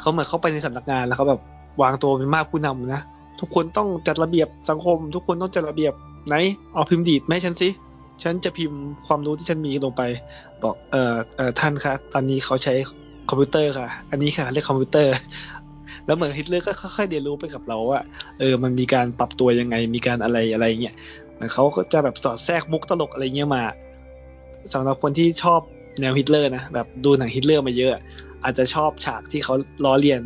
เขาเหมือนเข้าไปในสำนักงานแล้วเขาแบบ วางตัวเป็นมาดผู้นำนะ ทุกคนต้องจัดระเบียบสังคม ทุกคนต้องจัดระเบียบไหน เอาพิมพ์ดีดไหมฉันสิฉันจะพิมพ์ความรู้ที่ฉันมีลงไป บอกเอ่อเอ่อท่านคะตอนนี้เขาใช้คอมพิวเตอร์ค่ะ อันนี้ค่ะเรียกคอมพิวเตอร์ แล้วเหมือนฮิตเลอร์ก็ค่อยๆเรียนรู้ไปกับเราว่าเออมันมีการปรับตัวยังไงมีการอะไรอะไรเงี้ยเหมือนเขาก็จะแบบสอดแทรกมุกตลกอะไรเงี้ยมาสำหรับคนที่ชอบแนวฮิตเลอร์นะแบบดูหนังฮิตเลอร์มาเยอะ อาจจะชอบฉากที่เขาล้อเลียน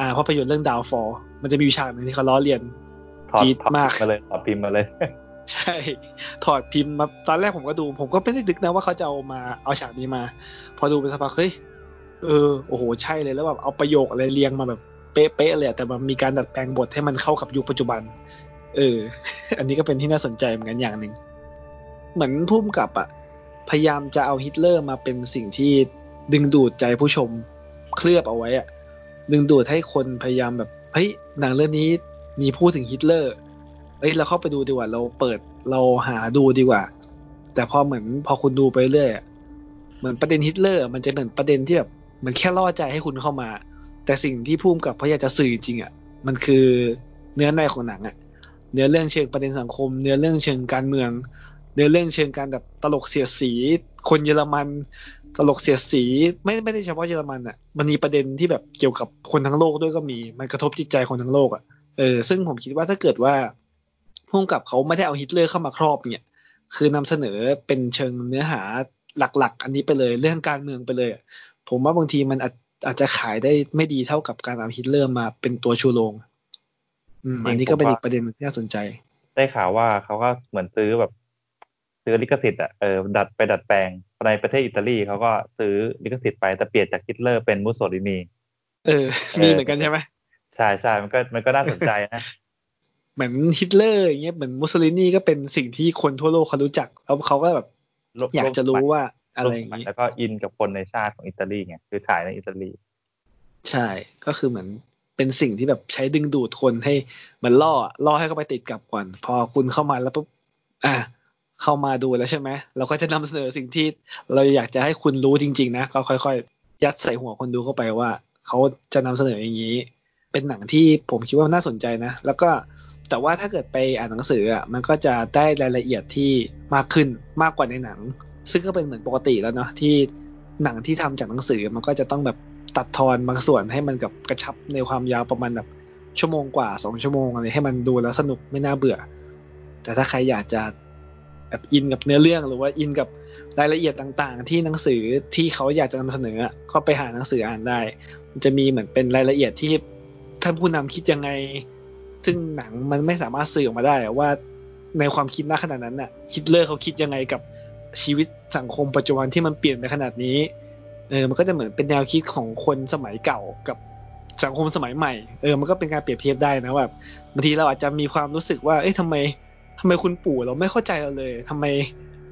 อ่าภาพยนตร์เรื่องดาวฟอร์มันจะมีฉากหนึ่งที่เขาล้อเลียนถอดเป๊ะถอดแบบมาเลยถอดพิมพ์มาเลย ใช่ ถอดพิมพ์มาตอนแรกผมก็ดู ผมก็ไม่ได้นึกนะว่าเขาจะเอามาเอาฉากนี้มา พอดูไปสักพักเฮ้ยเออโอ้โหใช่เลยแล้วแบบเอาประโยคอะไรเรียงมาแบบเป๊ะๆเลยอะแต่มันมีการดัดแปลงบทให้มันเข้ากับยุคปัจจุบัน เออ อันนี้ก็เป็นที่น่าสนใจเหมือนกันอย่างหนึ่งเหมือนพุ่มกับอะพยายามจะเอาฮิตเลอร์มาเป็นสิ่งที่ดึงดูดใจผู้ชมเคลือบเอาไว้อะ ดึงดูดให้คนพยายามแบบเฮ้ยหนังเรื่องนี้มีพูดถึงฮิตเลอร์เอ้ยเราเข้าไปดูดีกว่า เราเปิดเราหาดูดีกว่า แต่พอเหมือนพอคุณดูไปเรื่อยเหมือนประเด็นฮิตเลอร์ มันจะเป็นประเด็นที่แบบมันแค่ล่อใจให้คุณเข้ามา แต่สิ่งที่พุ่มกับพยายามจะสื่อจริงๆอะมันคือเนื้อในของหนังอะเนื้อเรื่องเชิงประเด็นสังคม เนื้อเรื่องเชิงการเมือง เนื้อเรื่องเชิงการแบบตลกเสียดสี คนเยอรมัน ตลกเสียดสีไม่ไม่ได้เฉพาะเยอรมันอะ มันมีประเด็นที่แบบเกี่ยวกับคนทั้งโลกด้วยก็มี มันกระทบจิตใจคนทั้งโลกอะเออซึ่งผมคิดว่าถ้าเกิดว่าผู้กำกับเขาไม่ได้เอาฮิตเลอร์เข้ามาครอบเนี่ย คือนำเสนอเป็นเชิงเนื้อหาหลักๆ อันนี้ไปเลยเรื่องการเมืองไปเลย ผมว่าบางทีมันอาจอาจจะขายได้ไม่ดีเท่ากับการเอาฮิตเลอร์มาเป็นตัวชูโรงอืมอันนี้ก็เป็นอีกประเด็นที่น่าสนใจ ได้ข่าวว่าเขาก็เหมือนซื้อแบบ ซื้อลิขสิทธิ์อะเออดัดไปดัดแปลงในประเทศอิตาลีเขาก็ซื้อลิขสิทธิ์ไปแต่เปลี่ยนจากฮิตเลอร์เป็นมุสโสลินีเออ มีเหมือนกันใช่ไหมใช่ใช่มันก็มันก็น่าสนใจนะเหมือนฮิตเลอร์อย่างเงี้ยเหมือนมุสโสลินีก็เป็นสิ่งที่คนทั่วโลกเขารู้จักแล้วเขาก็แบบอยากจะรู้ว่าอะไรอย่างนี้นี้แล้วก็อินกับคนในชาติของอิตาลีไงคือถ่ายในอิตาลีใช่ก็คือเหมือนเป็นสิ่งที่แบบใช้ดึงดูดคนให้เหมือนล่อล่อให้เขาไปติดกับก่อน พอคุณเข้ามาแล้วปุ๊บอะ เข้ามาดูแล้วใช่ไหมเราก็จะนำเสนอสิ่งที่เราอยากจะให้คุณรู้จริง ๆ นะก็ค่อยๆ ยัดใส่หัวคนดูเข้าไปว่าเขาจะนำเสนออย่างนี้ เป็นหนังที่ผมคิดว่าน่าสนใจนะ แล้วก็แต่ว่าถ้าเกิดไปอ่านหนังสืออะมันก็จะได้รายละเอียดที่มากขึ้นมากกว่าในหนัง ซึ่งก็เป็นเหมือนปกติแล้วเนาะที่หนังที่ทำจากหนังสือมันก็จะต้องแบบตัดทอนบางส่วนให้มันกับกระชับในความยาวประมาณแบบชั่วโมงกว่าสองชั่วโมงอะไรให้มันดูแล้วสนุกไม่น่าเบื่อ แต่ถ้าใครอยากจะ แบบอินกับเนื้อเรื่องหรือว่าอินกับรายละเอียดต่าง ๆ ที่หนังสือที่เขาอยากจะนำเสนอก็ไปหาหนังสืออ่านได้ มันจะมีเหมือนเป็นรายละเอียดที่ท่านผู้นำคิดยังไง ซึ่งหนังมันไม่สามารถสื่อออกมาได้ว่าในความคิดณขนาดนั้นน่ะ คิดเลอร์เขาคิดยังไงกับชีวิตสังคมปัจจุบันที่มันเปลี่ยนไปขนาดนี้เออมันก็จะเหมือนเป็นแนวคิดของคนสมัยเก่ากับสังคมสมัยใหม่ เออ มันก็เป็นการเปรียบเทียบได้นะว่าบางทีเราอาจจะมีความรู้สึกว่า เอ๊ะทำไม ทำไมคุณปู่เราไม่เข้าใจเราเลยทำไม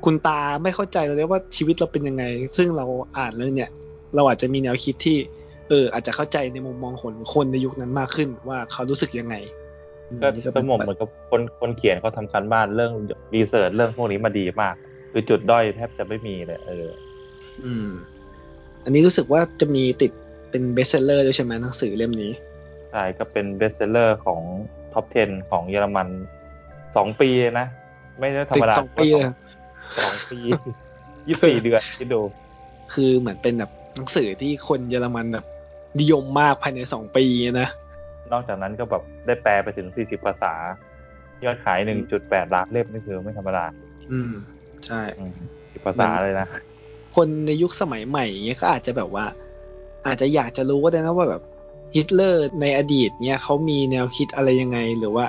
คุณตาไม่เข้าใจเราเลยว่าชีวิตเราเป็นยังไง ซึ่งเราอ่านเรื่องเนี้ยเราอาจจะมีแนวคิดที่ เออ อาจจะเข้าใจในมุมมองของคนในยุคนั้นมากขึ้น ว่าเขารู้สึกยังไงก็สมมเหมือนกับคนคนเขียนเขาทำการบ้านเรื่องรีเสิร์ชเรื่องพวกนี้มาดีมาก คือจุดด้อยแทบจะไม่มีเลยเออ อืม อันนี้รู้สึกว่าจะมีติดเป็น bestseller ด้วยใช่ไหมหนังสือเล่มนี้ ใช่ก็เป็น bestseller ของ top 10 ของเยอรมัน สองปีนะ ไม่ได้ธรรมดาสองปีเลยสองปียี่สี่เดือนที่ดูคือเหมือนเป็นแบบหนังสือที่คนเยอรมันแบบนิยมมากภายในสองปีนะ นอกจากนั้นก็แบบได้แปลไปถึงสี่สิบภาษา ยอดขายหนึ่งจุดแปดล้านเล่มนี่คือไม่ธรรมดา อืม ใช่สิบภาษาเลยนะ คนในยุคสมัยใหม่เงี้ยก็อาจจะแบบว่า อาจจะอยากจะรู้ก็ได้นะว่าแบบฮิตเลอร์ในอดีตเนี่ยเขามีแนวคิดอะไรยังไงหรือว่า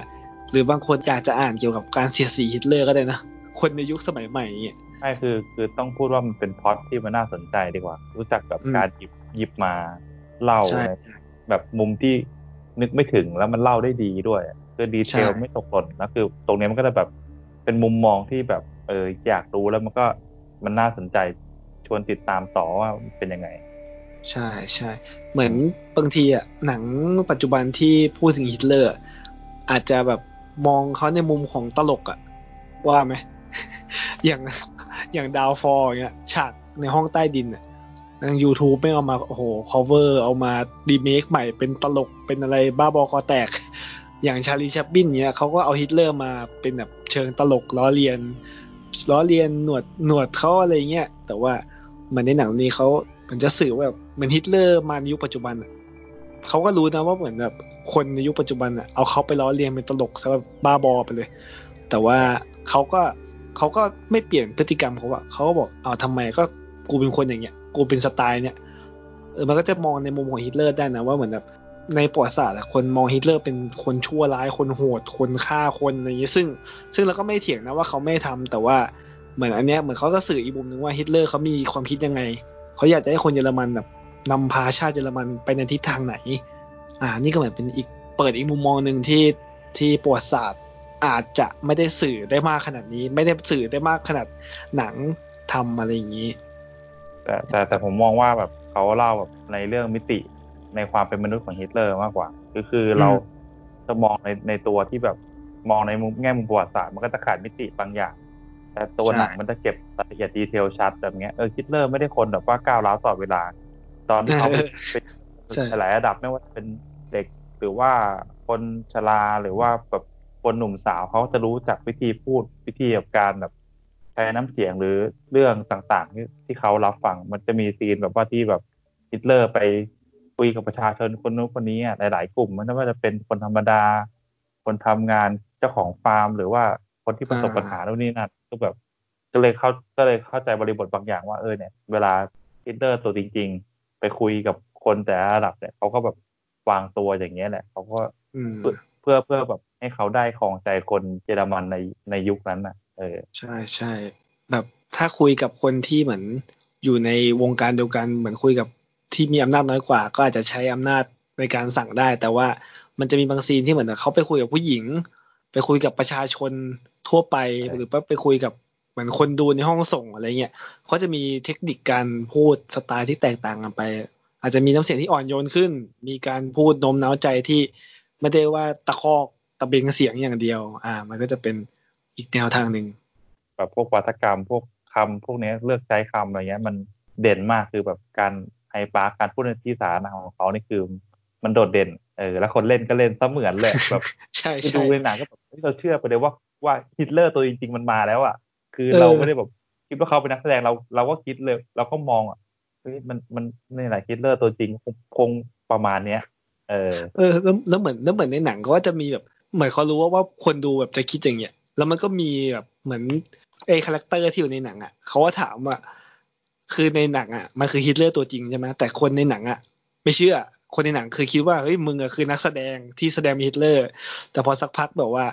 หรือบางคนอยากจะอ่านเกี่ยวกับการเสียดสีฮิตเลอร์ก็ได้นะ คนในยุคสมัยใหม่เนี่ยใช่คือคือต้องพูดว่ามันเป็นพล็อตที่มันน่าสนใจดีกว่า รู้จักกับการหยิบหยิบมาเล่า แบบมุมที่นึกไม่ถึงแล้วมันเล่าได้ดีด้วย คือดีเทลไม่ตกหล่นนะคือ ตรงนี้มันก็จะแบบเป็นมุมมองที่แบบเอออยากรู้แล้วมันก็มันน่าสนใจชวนติดตามต่อว่าเป็นยังไง ใช่ใช่เหมือนบางทีอะหนังปัจจุบันที่พูดถึงฮิตเลอร์ อาจจะแบบ มองเขาในมุมของตลกอะว่าไหม อย่างอย่างดาวฟอร์เงี้ยฉากในห้องใต้ดินอะทาง YouTube ไม่เอามาโอ้โห cover เอามาดีเมคใหม่เป็นตลกเป็นอะไรบ้าบอคอแตก อย่างชาร์ลี แชปลินเนี้ยเขาก็เอาฮิตเลอร์มาเป็นแบบเชิงตลกล้อเลียนล้อเลียนหนวดหนวดเขาอะไรเงี้ยแต่ว่าเหมือนในหนังนี้เขามันจะสื่อว่าแบบเหมือนฮิตเลอร์มาในยุคปัจจุบันอะ เขาก็รู้นะว่าเหมือนแบบคนในยุคปัจจุบันอะเอาเขาไปล้อเลียนเป็นตลกซะแบบบ้าบอไปเลย แต่ว่าเขาก็เขาก็ไม่เปลี่ยนพฤติกรรมเขาอะเขาก็บอกเอาทำไมก็กูเป็นคนอย่างเงี้ย กูเป็นสไตล์เนี่ยเออมันก็จะมองในมุมของฮิตเลอร์ได้นะว่าเหมือนแบบในประวัติศาสตร์คนมองฮิตเลอร์เป็นคนชั่วร้ายคนโหดคนฆ่าคนอะไรอย่างเงี้ยซึ่ง ซึ่งเราก็ไม่เถียงนะว่าเขาไม่ทำแต่ว่าเหมือนอันเนี้ยเหมือนเขาก็สื่ออีกมุมหนึ่งว่าฮิตเลอร์เขามีความคิดยังไง เขาอยากจะให้คนเยอรมันแบบ นำพาชาติเยอรมันไปในทิศทางไหน อ่า นี่ก็เหมือนเป็นอีกเปิดอีกมุมมองหนึ่งที่ที่ประวัติศาสตร์อาจจะไม่ได้สื่อได้มากขนาดนี้ ไม่ได้สื่อได้มากขนาดหนังทำอะไรอย่างนี้ แต่แต่แต่ผมมองว่าแบบเขาเล่าแบบในเรื่องมิติในความเป็นมนุษย์ของฮิตเลอร์มากกว่า ก็คือเราจะมองในในตัวที่แบบมองในมุมแง่มุมประวัติศาสตร์มันก็จะขาดมิติบางอย่าง แต่ตัวหนังมันจะเก็บรายละเอียด detail ชัดแบบเนี้ยเออฮิตเลอร์ไม่ได้คนแบบว่าก้าวร้าวตลอดเวลา ตอนที่เขาเป็นหลายระดับไม่ว่าเป็นเด็กหรือว่าคนชราหรือว่าแบบคนหนุ่มสาวเขาจะรู้จักวิธีพูดวิธีกับการแบบใช้น้ำเสียงหรือเรื่องต่างๆที่ที่เขารับฟังมันจะมี scene แบบว่าที่แบบฮิตเลอร์ไปคุยกับประชาชนคนนู้นคนนี้หลาย ๆ กลุ่มมันไม่ว่าจะเป็นคนธรรมดา คนทำงานเจ้าของฟาร์ม หรือว่าคนที่ประสบปัญหาโน่นนี่นั่นก็แบบก็เลยเข้าก็เลยเข้าใจบริบทบางอย่างว่าเออเนี่ย เวลาฮิตเลอร์ตัวจริงๆ ไปคุยกับคนแต่ละระดับเนี่ยเขาก็แบบวางตัวอย่างเงี้ยแหละเขาก็เพื่อเพื่อแบบให้เขาได้ครองใจคนเยอรมันในในยุคนั้นอะ เออ ใช่ใช่แบบถ้าคุยกับคนที่เหมือนอยู่ในวงการเดียวกันเหมือนคุยกับที่มีอำนาจน้อยกว่า ก็อาจจะใช้อำนาจในการสั่งได้ แต่ว่ามันจะมีบางซีนที่เหมือนเขาไปคุยกับผู้หญิง ไปคุยกับประชาชนทั่วไปหรือว่าไปคุยกับเห มือนคนดูในห้องส่งอะไรเงี้ยเขาจะมีเทคนิคการพูดสไตล์ที่แตกต่างกันไป อาจจะมีน้ำเสียงที่อ่อนโยนขึ้น มีการพูดโน้มน้าวใจที่ไม่ได้ว่าตะคอกตะเบ็งเสียงอย่างเดียว อ่า มันก็จะเป็นอีกแนวทางหนึ่งแบบพวกวาทกรรมพวกคำพวกเนี้ยเลือกใช้คำอะไรเงี้ย มันเด่นมากคือแบบการไฮด์ปาร์กการพูดในที่สาธารณะของเขานี่คือมันโดดเด่นเออแล้วคนเล่นก็เล่นเสมือนเลยแบบใช่ไปใช่ดูในหนังก็แบบเฮ้ยเราเชื่อไปเลยว่าว่าฮิตเลอร์ตัวจริง ๆ มันมาแล้วอะ คือเออเราไม่ได้แบบคิดว่าเขาเป็นนักแสดงเราเราก็คิดเลย เราก็มองอะเฮ้ยมันมันนี่แหละฮิตเลอร์ตัวจริงคงคงประมาณเนี้ย เออ เออแล้วแล้วเหมือนแล้วเหมือนในหนังก็จะมีแบบ เหมือนเขารู้ว่าว่าคนดูแบบจะคิดอย่างเงี้ยแล้วมันก็มีแบบเหมือนไอ้ character ที่อยู่ในหนังอะเขาก็ถามว่าคือในหนังอะมันคือฮิตเลอร์ตัวจริงใช่ไหมแต่คนในหนังอะ ไม่เชื่อ คนในหนังคือคิดว่าเฮ้ยมึงอะคือนักแสดงที่แสดงเป็นฮิตเลอร์ แต่พอสักพักแบบว่า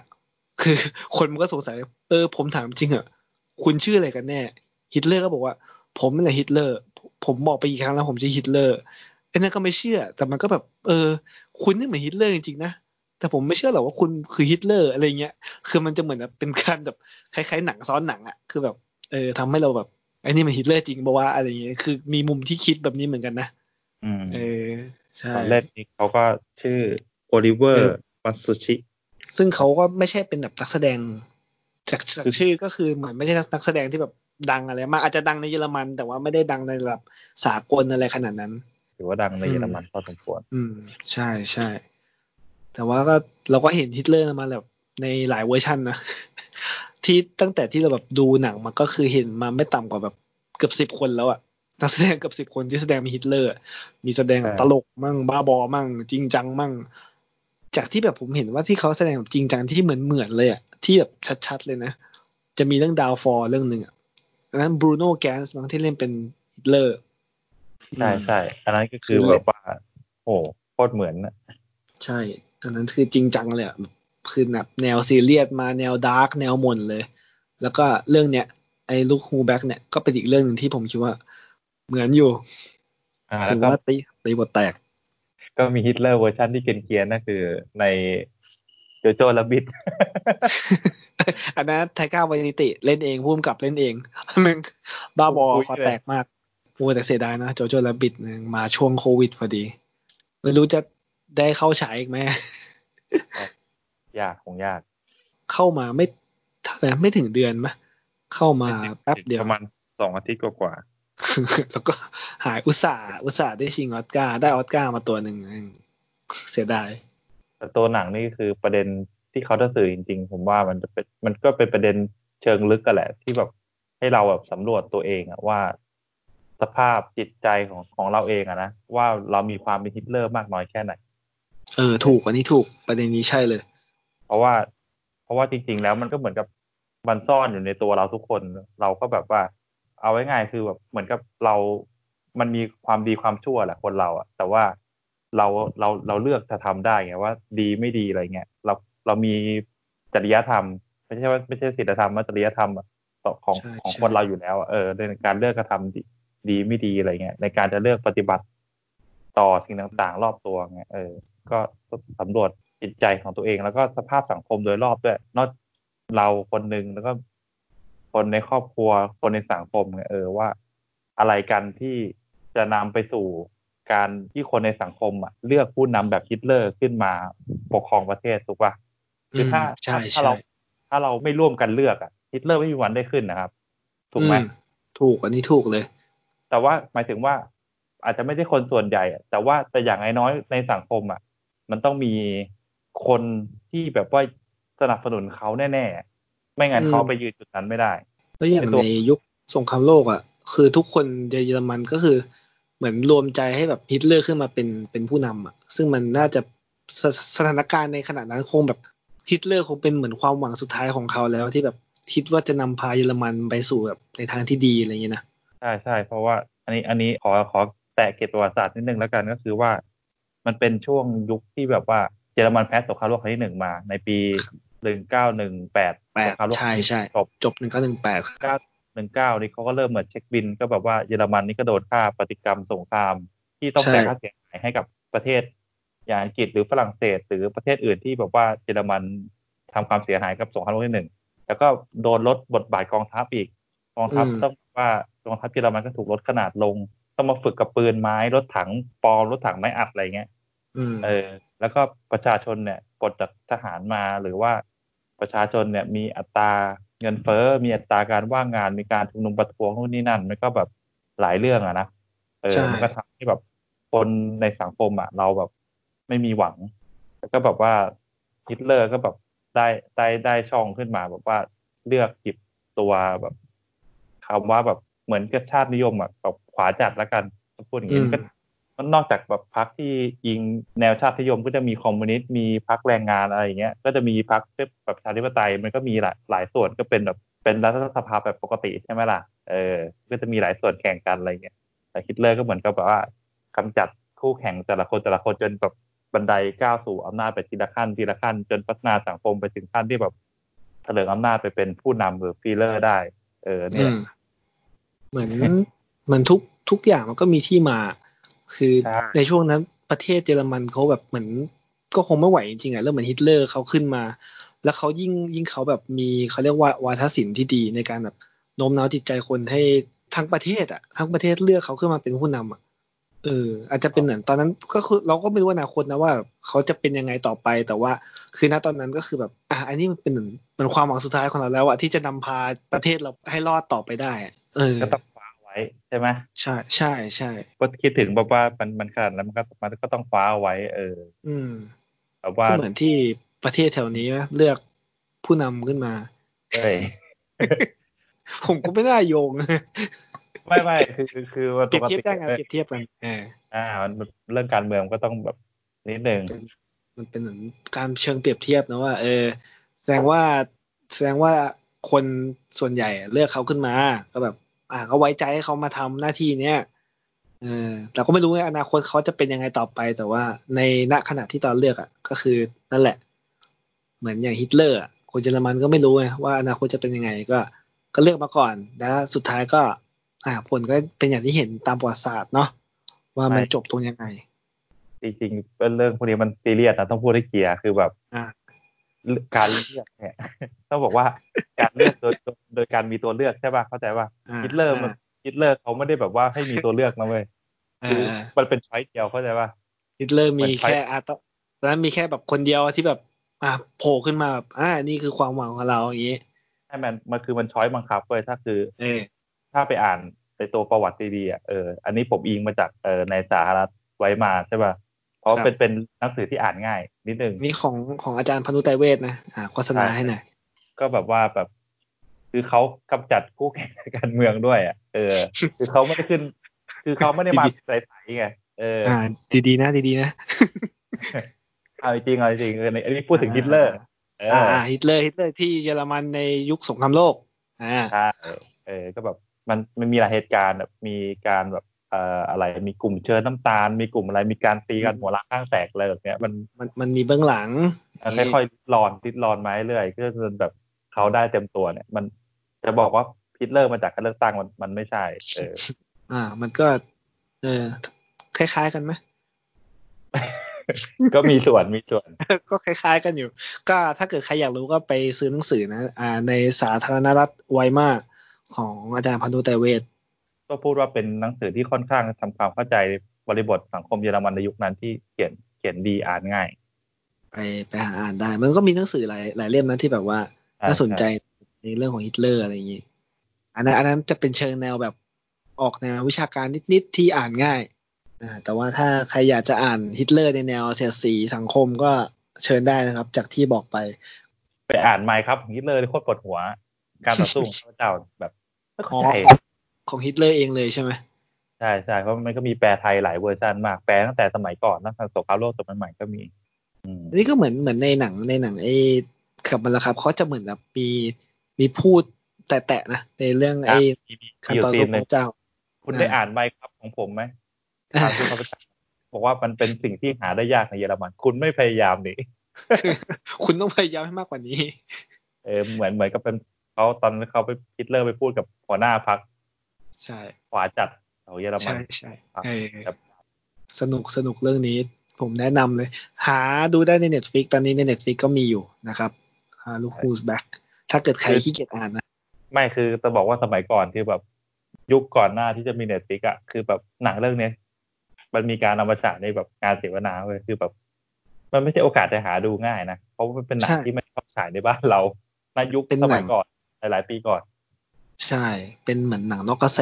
คือคนมันก็สงสัย เออผมถามจริงเหรอ คุณชื่ออะไรกันแน่ ฮิตเลอร์ก็บอกว่า ผมนี่แหละฮิตเลอร์ ผมบอกไปกี่ครั้งแล้วผมชื่อฮิตเลอร์ไอ้นั่นก็ไม่เชื่อ แต่มันก็แบบ เออ คุณนี่เหมือนฮิตเลอร์จริงๆนะแต่ผมไม่เชื่อหรอกว่าคุณคือฮิตเลอร์อะไรเงี้ย คือมันจะเหมือนแบบเป็นการแบบคล้ายๆหนังซ้อนหนังอะคือแบบ เออทำให้เราแบบไอ้นี่มันฮิตเลอร์จริงบอกว่าอะไรเงี้ย คือมีมุมที่คิดแบบนี้เหมือนกันนะอืมเออ ใช่ตอนเล่นนี้เขาก็ชื่อ Oliver Masucci ซึ่งเขาก็ไม่ใช่เป็นแบบนักแสดง จากจากชื่อก็คือเหมือนไม่ใช่นักแสดงที่แบบดังอะไรมากอาจจะดังในเยอรมัน แต่ว่าไม่ได้ดังในระดับสากลอะไรขนาดนั้นถือว่าดังในอืมเยอรมันพอสมควรอืม ใช่ใช่แต่ว่าก็เราก็เห็นฮิตเลอร์มาแบบในหลายเวอร์ชันนะที่ตั้งแต่ที่เราแบบดูหนังมันก็คือเห็นมาไม่ต่ำกว่าแบบเกือบสิบคนแล้วอะนักแสดงเกือบสิบคนที่แสดงเป็นฮิตเลอร์อะมีแสดงแบบใช่ตลกมั่งบ้าบอมั่งจริงจังมั่ง จากที่แบบผมเห็นว่าที่เขาแสดงแบบจริงจังที่เหมือนเหมือนๆเลยอะที่แบบชัดๆเลยนะ จะมีเรื่อง Downfall เรื่องหนึ่งอะอันนั้น Bruno Ganz ที่เล่นเป็นฮิตเลอร์ใช่ใช่อันนั้นก็คือคือแบบว่า โอ้โคตรเหมือนน่ะใช่ อันนั้นคือจริงจังเลยอะแบบคือแบบแนวซีเรียสมาแนว dark แนวหม่นเลย แล้วก็เรื่องเนี้ยไอ้ Look Who's Back เนี่ยก็เป็นอีกเรื่องหนึ่งที่ผมคิดว่า เหมือนอยู่อ่าแล้วก็ว่าตีตีบทแตก ก็มีฮิตเลอร์เวอร์ชันที่เกรียนๆนั่นคือใน Jojo Rabbitอันนั้น Taika Waititi เล่นเองพุ่มกับเล่นเองแม่งบ้าบอโอ้ยคอแตกมากโอ้แต่เสียดายนะ Jojo Rabbit มาช่วงโควิดพอดี ไม่รู้จะได้เข้าฉายอีกไหมยากคงยาก เข้ามาไม่เท่าไหร่ไม่ถึงเดือนมะเข้ามาแป๊บเดียวประมาณสองอาทิตย์กว่า แล้วก็หายอุตส่าห์อุตส่าห์ได้ชิงออสการ์ได้ออสการ์มาตัวหนึ่งอืมเสียดายๆแต่ตัวหนังนี่คือประเด็นที่เขาจะสื่อจริง ๆ ผมว่ามันจะเป็นมันก็เป็นประเด็นเชิงลึกกันแหละ ที่แบบให้เราแบบสำรวจตัวเองอะว่า สภาพจิตใจของของเราเองอะนะว่าเรามีความเป็นฮิตเลอร์มากน้อยแค่ไหนเออถูกอันนี้ถูกประเด็นนี้ใช่เลย เพราะว่า เพราะว่าจริง ๆ แล้วมันก็เหมือนกับมันซ่อนอยู่ในตัวเราทุกคน เราก็แบบว่า เอาไว้ง่ายคือแบบเหมือนกับเรา มันมีความดีความชั่วแหละคนเราอะแต่ว่าเราเราเราเลือกจะทำได้ไงว่าดีไม่ดีอะไรเงี้ยเราเรามีจริยธรรม ไม่ใช่ว่าไม่ใช่ศีลธรรมว่าจริยธรรมอะของใช่ของใช่คนเราอยู่แล้วอะเออในการเลือกกระทำดีดีไม่ดีอะไรเงี้ยในการจะเลือกปฏิบัติต่อสิ่งต่างๆ รอบตัวไงเออ ก็สำรวจจิตใจของตัวเอง แล้วก็สภาพสังคมโดยรอบด้วยนอกเราคนหนึ่งแล้วก็ คนในครอบครัว คนในสังคมไงเออว่า อะไรกันที่จะนำไปสู่การที่คนในสังคมอะเลือกผู้นำแบบฮิตเลอร์ขึ้นมาปกครองประเทศถูกป่ะคือถ้าอืมใช่ถ้าเราใช่ถ้าเราไม่ร่วมกันเลือกอะฮิตเลอร์ไม่มีวันได้ขึ้นนะครับ ถูกไหมอืถูกอันนี้ถูกเลย แต่ว่าหมายถึงว่าอาจจะไม่ใช่คนส่วนใหญ่อะแต่ว่าแต่อย่างน้อยๆในสังคมอะ มันต้องมีคนที่แบบว่าสนับสนุนเขาแน่ๆ ไม่งั้นอืมเขาไปยืนจุดนั้นไม่ได้ แล้วอย่างเป็นตัวในยุคสงครามโลกอะ คือทุกคนในเยอรมันก็คือเหมือนรวมใจให้แบบฮิตเลอร์ขึ้นมาเป็นเป็นผู้นำอะ ซึ่งมันน่าจะสสถานการณ์ในขณะนั้นคงแบบฮิตเลอร์คงเป็นเหมือนความหวังสุดท้ายของเขาแล้วที่แบบคิดว่าจะนำพาเยอรมันไปสู่แบบในทางที่ดีอะไรอย่างเงี้ยนะใช่ใช่เพราะว่าอันนี้อันนี้ขอขอแตะเกร็ดประวัติศาสตร์นิดนึงแล้วกันก็คือว่า มันเป็นช่วงยุคที่แบบว่าเยอรมันแพ้สงครามโลกครั้งที่หนึ่งมา ในปีหนึ่งเก้าหนึ่งแปด แปดสงครามโลกใช่ใช่จบจบหนึ่งเก้าหนึ่งแปดเก้าหนึ่งเก้านี่เขาก็เริ่มเหมือนเช็คบิล ก็แบบว่าเยอรมันนี่ก็โดนค่าปฏิกรรมสงคราม ที่ต้องจ่ายค่าเสียหายให้กับประเทศ อย่างอังกฤษหรือฝรั่งเศส หรือประเทศอื่นที่แบบว่าเยอรมันทำความเสียหายกับสงครามโลกที่หนึ่งแล้วก็โดนลดบทบาทกองทัพอีกกองทัพต้องบอกว่ากองทัพเยอรมันก็ถูกลดขนาดลง ต้องมาฝึกกับปืนไม้รถถังปลอมรถถังไม้อัดอะไรเงี้ยอืมเออ แล้วก็ประชาชนเนี่ยปลดจากทหารมาหรือว่า ประชาชนเนี่ยมีอัตราเงินเฟ้อ มีอัตราการว่างงาน มีการชุมนุมประท้วงนู่นนี่นั่น มันก็แบบหลายเรื่องอะนะ เออใช่มันก็ทำให้แบบคนในสังคมอะเราแบบไม่มีหวัง แล้วก็แบบว่าฮิตเลอร์ก็แบบได้ได้ได้ช่องขึ้นมาแบบว่าเลือกหยิบตัวแบบคำว่าแบบเหมือนกับชาตินิยมอะแบบขวาจัดแล้วกันพูดอย่างนี้มันก็มั นนอกจากแบบพรรคที่ยิงแนวชาตินิยม ก็จะมีคอมมิวนิสต์มีพรรคแรงงานอะไรอย่างเงี้ยก็จะมีพรรคแบบประชาธิปไตยมันก็มีหลายหลายส่วนก็เป็นแบบเป็นรัฐสภาแบบปกติใช่ไหมล่ะเออก็จะมีหลายส่วนแข่งกันอะไรเงี้ยแต่ฮิตเลอร์ก็เหมือนกับแบบว่ากำจัดคู่แข่งแต่ละคนแต่ละคนจนแบบบันไดก้าวสู่อำนาจไปทีละขั้นทีละขั้น จนพัฒนาสังคมไปถึงขั้นที่แบบเถลิงอำนาจไปเป็นผู้นำหรือ Führer ได้ เออเนี่ยเหมือนเหมือนทุกทุกอย่างมันก็มีที่มา คือใช่ในช่วงนั้นประเทศเยอรมันเขาแบบเหมือนก็คงไม่ไหวจริงๆอะแล้วเหมือนฮิตเลอร์เขาขึ้นมา แล้วเขายิ่งยิ่งเขาแบบมีเขาเรียกว่าวาทศิลป์ที่ดีในการแบบโน้มน้าวจิตใจคนให้ทั้งประเทศอะทั้งประเทศเลือกเขาขึ้นมาเป็นผู้นำอะเอออาจจะเป็นเหมือนตอนนั้นก็คือเราก็ไม่รู้อนาคตนะว่าเขาจะเป็นยังไงต่อไป แต่ว่าคือณตอนนั้นก็คือแบบอะอันนี้มันเป็นเหมือนเหมือนความหวังสุดท้ายของเราแล้วอะที่จะนำพาประเทศเราให้รอดต่อไปได้อะเออก็ต้องคว้าไว้ใช่ไหมใช่ใช่ใช่ก็คิดถึงแบบว่ามันมันขนาดนั้นมันก็มันก็ต้องคว้าเอาไว้ เออ อืมแบบว่าก็เหมือนที่ประเทศแถวนี้นะเลือกผู้นำขึ้นมาเอ้ยผมก็ไม่น่าโยงไม่ไม่คือคือคือว่าเปรียบปกเทียบติได้ไงเออเปรียบเทียบกันเอออ่ามันมันเรื่องการเมืองก็ต้องแบบนิดนึงมันเป็นเหมือนการเชิงเปรียบเทียบนะว่า เออ แสดงว่าแสดงว่าคนส่วนใหญ่เลือกเขาขึ้นมา ก็แบบ อ่า ก็ไว้ใจให้เขามาทำหน้าที่เนี้ยเออแต่ก็ไม่รู้ว่าอนาคตเขาจะเป็นยังไงต่อไป แต่ว่าในณขณะที่ตอนเลือกอะ ก็คือนั่นแหละ เหมือนอย่างฮิตเลอร์อะคนเยอรมันก็ไม่รู้ไงว่าอนาคตจะเป็นยังไงก็ ก็เลือกมาก่อน แล้วสุดท้ายก็ อ่า ผลก็เป็นอย่างที่เห็นตามประวัติศาสตร์เนาะว่ามันจบตรงยังไงจริงๆเป็นเรื่องพวกนี้มันซีเรียสนะต้องพูดให้เคลียร์คือแบบอ่า การเลือกเนี่ยต้องบอกว่าการเลือกโดยโดยโดยการมีตัวเลือกใช่ป่ะเข้าใจป่ะอ่าฮิตเลอร์มันฮิตเลอร์เขาไม่ได้แบบว่าให้มีตัวเลือกนะเว้ยอ่าคืออ่ามันเป็น choice เดียวเข้าใจป่ะฮิตเลอร์มีมันใช้แค่อ่าตอนนั้นมีแค่แบบคนเดียวที่แบบ อ่าโผล่ขึ้นมาแบบอ่านี่คือความหวังของเราอย่างนี้ใช่มันมันคือมัน choice บังคับเว้ยถ้าคือเออถ้าไปอ่านในตัวประวัติดีๆอะเอออันนี้ผมอิงมาจากเออในสาธารณรัฐไวมาร์ใช่ป่ะ เพราะครับเป็นเป็นหนังสือที่อ่านง่าย นิดนึงนี่ของของอาจารย์พนุไตรเวทนะอ่าโฆษณาให้หน่อยก็แบบว่าแบบ คือเขากำจัดคู่แข่งทางการเมืองด้วยอะเออ คือเขาไม่ได้ขึ้น คือเขาไม่ได้มาดีใสๆไงเอออ่าดีๆนะดีๆนะเอาจริงเอาจริงเอออันนี้พูดถึงฮิตเลอร์เอออ่าอ่าฮิตเลอร์ฮิตเลอร์ที่เยอรมันในยุคสงครามโลกอ่าใช่เออ ก็แบบมันมันมีหลายเหตุการณ์แบบมีการแบบเอ่ออะไรมีกลุ่มเชิ้ตน้ำตาล มีกลุ่มอะไรมีการตีกันอืมหัวร้างข้างแตกอะไรแบบเนี้ยมันมันมันมีเบื้องหลังค่อยๆลิดรอนลิดรอนมาเรื่อยๆก็จนแบบเขาได้เต็มตัวเนี่ย มันจะบอกว่าฮิตเลอร์มาจากการเลือกตั้งมันมันไม่ใช่ เออ อ่า มันก็ เออคล้ายๆกันไหมก็มีส่วนมีส่วน ก็คล้าย ๆ กันอยู่ ก็ถ้าเกิดใครอยากรู้ก็ไปซื้อหนังสือนะ อ่า ในสาธารณรัฐไวมาร์ของอาจารย์พันธุไตรเวท ก็พูดว่าเป็นหนังสือที่ค่อนข้างทำความเข้าใจบริบทสังคมเยอรมันในยุคนั้นที่เขียนเขียนดีอ่านง่าย ไปไปหาอ่านได้ มันก็มีหนังสือหลายหลายเล่มนะที่แบบว่าน่าสนใจในเรื่องของฮิตเลอร์อะไรอย่างนี้อันนั้นอันนั้นจะเป็นเชิงแนวแบบออกแนววิชาการนิดๆที่อ่านง่ายแต่ว่าถ้าใครอยากจะอ่านฮิตเลอร์ในแนวเสียสีสังคมก็เชิญได้นะครับ จากที่บอกไป ไปอ่าน Mein Kampf ของฮิตเลอร์โคตรปวดหัว การต่อสู้ของข้าพเจ้าแบบไม่เข้าใจ ของของฮิตเลอร์เองเลยใช่ไหมใช่ใช่เพราะมันก็มีแปลไทยหลายเวอร์ชันมากแปลตั้งแต่สมัยก่อนตั้งแต่สงครามโลกสมัยใหม่ก็มีอืมอันนี้ก็เหมือนเหมือนในหนังในหนังไอ้ขับมันละครับเขาจะเหมือนแบบมีมีพูดแตะๆนะในเรื่องไอ้มีมีขั้นอยู่ตอนซีสู้นขหนึ่องงเจ้า คุณได้อ่านไมค์ครับของผมไหมทางผู้ข้าพเจ้าบอกว่ามันเป็นสิ่งที่หาได้ยากในเยอรมัน คุณไม่พยายามนี่คุณต้องพยายามให้มากกว่านี้ เออเหมือนเหมือนกับเป็นเขาตอนนั้นเขาไปฮิตเลอร์ไปพูดกับหัวหน้าพรรค ใช่ขวาจัดของเยอรมันใช่ใช่ครับเออแบบสนุกสนุกเรื่องนี้ ผมแนะนำเลย หาดูได้ใน Netflix ตอนนี้ใน Netflix ก็มีอยู่นะครับ Look Who's Back ถ้าเกิดใครขี้เกียจอ่านนะ ไม่คือจะบอกว่าสมัยก่อนคือแบบยุคก่อนหน้าที่จะมี Netflix อะคือแบบหนังเรื่องเนี้ยมันมีการเอามาฉายในแบบงานเสวนาเลยคือแบบ มันไม่ใช่โอกาสจะหาดูง่ายนะ เพราะว่ามันเป็นหนังใช่ที่ไม่ชอบฉายในบ้านเราในยุคเป็นสหนัมัยงก่อนหลายๆปีก่อน ใช่ เป็นเหมือนหนังนอกกระแส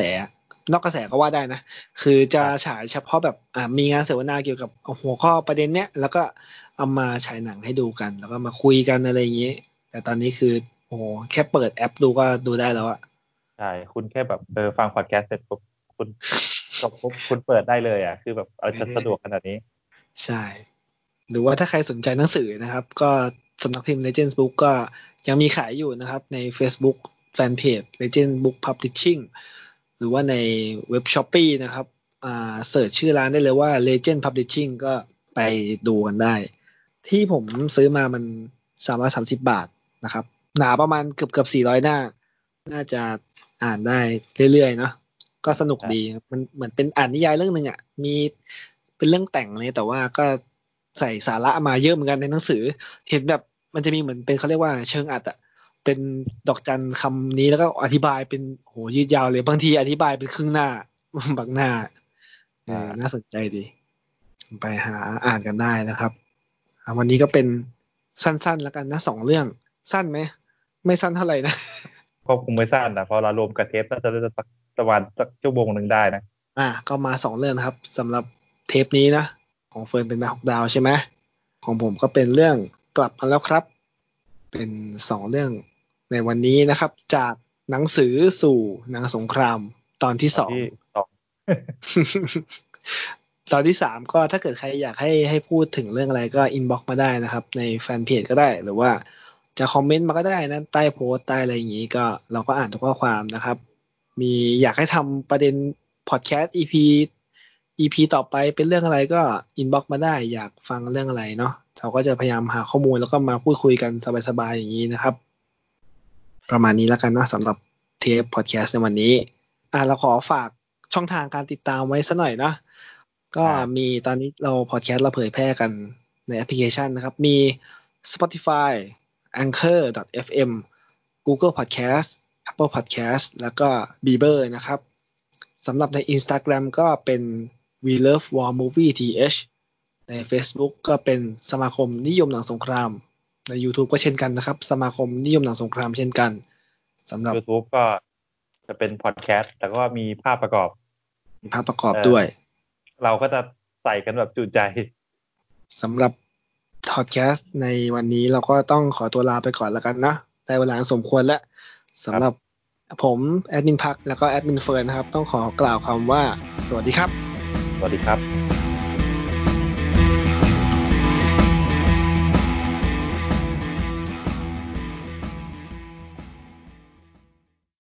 นอกกระแสก็ว่าได้นะ คือจะครับฉายเฉพาะแบบอ่ามีงานเสวนาเกี่ยวกับหัวข้อประเด็นเนี้ย แล้วก็เอามาฉายหนังให้ดูกัน แล้วก็มาคุยกันอะไรอย่างนี้ แต่ตอนนี้คือ โอ้โหแค่เปิดแอปดูก็ดูได้แล้วอะใช่ คุณแค่แบบเออฟังพอดแคสต์เสร็จปุ๊บคุณจบปุ๊บคุณเปิดได้เลยอะ คือแบบอะไรจะสะดวกขนาดนี้ ใช่ หรือว่าถ้าใครสนใจหนังสือนะครับ ก็สำนักพิมพ์ Legends Book ก็ยังมีขายอยู่นะครับ ใน Facebook Fanpage Legends Book Publishing หรือว่าในเว็บ s h o p e e นะครับอ่าเสิร์ชชื่อร้านได้เลยว่า Legend Publishing ก็ไปดูกันได้ ที่ผมซื้อมามัน330บาทนะครับ หนาประมาณเกือบเกือบ400หน้า น่าจะอ่านได้เรื่อยๆเนาะก็สนุกดีครับมันเหมือนเป็นอ่านนิยายเรื่องหนึ่งอะ มีเป็นเรื่องแต่งเลยแต่ว่าก็ใส่สาระมาเยอะเหมือนกันในหนังสือ เห็นแบบมันจะมีเหมือนเป็นเขาเรียกว่าเชิงอัดอะ เป็นดอกจันคำนี้แล้วก็อธิบายเป็นโหยืดยาวเลยบางทีอธิบายเป็นครึ่งหน้าบางหน้าเอออ่าน่าสนใจดี ไปหาอ่านกันได้นะครับอะวันนี้ก็เป็นสั้น ๆ แล้วกันนะสองเรื่อง สั้นไหม ไม่สั้นเท่าไหร่นะก็คงไม่สั้นนะเพราะเรารวมกับเทปน่าจะได้สักประมาณสักชั่วโมงหนึ่งได้นะอะก็มาสองเรื่องนะครับสำหรับเทปนี้นะ ของเฟิร์นเป็นแม่หกดาวใช่ไหมของผมก็เป็นเรื่องกลับมาแล้วครับ เป็นสองเรื่อง ในวันนี้นะครับ จากหนังสือสู่หนังสงครามตอนที่สองที่สองตอนที่สามก็ถ้าเกิดใครอยากให้ให้พูดถึงเรื่องอะไรก็ inbox มาได้นะครับ ในแฟนเพจก็ได้ หรือว่าจะคอมเมนต์มาก็ได้นะใต้โพสต์ใต้อะไรอย่างนี้ก็เราก็อ่านทุกข้อความนะครับ มีอยากให้ทำประเด็นพอดแคสต์ EP EP ต่อไปเป็นเรื่องอะไรก็ inbox มาได้ อยากฟังเรื่องอะไรเนาะเราก็จะพยายามหาข้อมูลแล้วก็มาพูดคุยกันสบายๆอย่างนี้นะครับ ประมาณนี้แล้วกันนะสำหรับเทปพอดแคสต์ในวันนี้ อะเราขอฝากช่องทางการติดตามไว้สักหน่อยนะ ก็มีตอนนี้เราพอดแคสต์เราเผยแพร่กันในแอปพลิเคชันนะครับ มี Spotify Anchor.fm Google Podcast Apple Podcast แล้วก็ Breaker นะครับสำหรับใน Instagram ก็เป็น We Love War Movie TH ใน Facebook ก็เป็นสมาคมนิยมหนังสงคราม ใน YouTube ก็เช่นกันนะครับ สมาคมนิยมหนังสงครามเช่นกันสำหรับ YouTube ก็จะเป็นพอดแคสต์แต่ก็มีภาพประกอบภาพประกอบเอ่อด้วย เราก็จะใส่กันแบบจุใจสำหรับพอดแคสต์ในวันนี้เราก็ต้องขอตัวลาไปก่อนแล้วกันนะได้เวลาสมควรแล้วสำหรับผมแอดมินพักแล้วก็แอดมินเฟิร์นนะครับ ต้องขอกล่าวคำว่า สวัสดีครับ สวัสดีครับ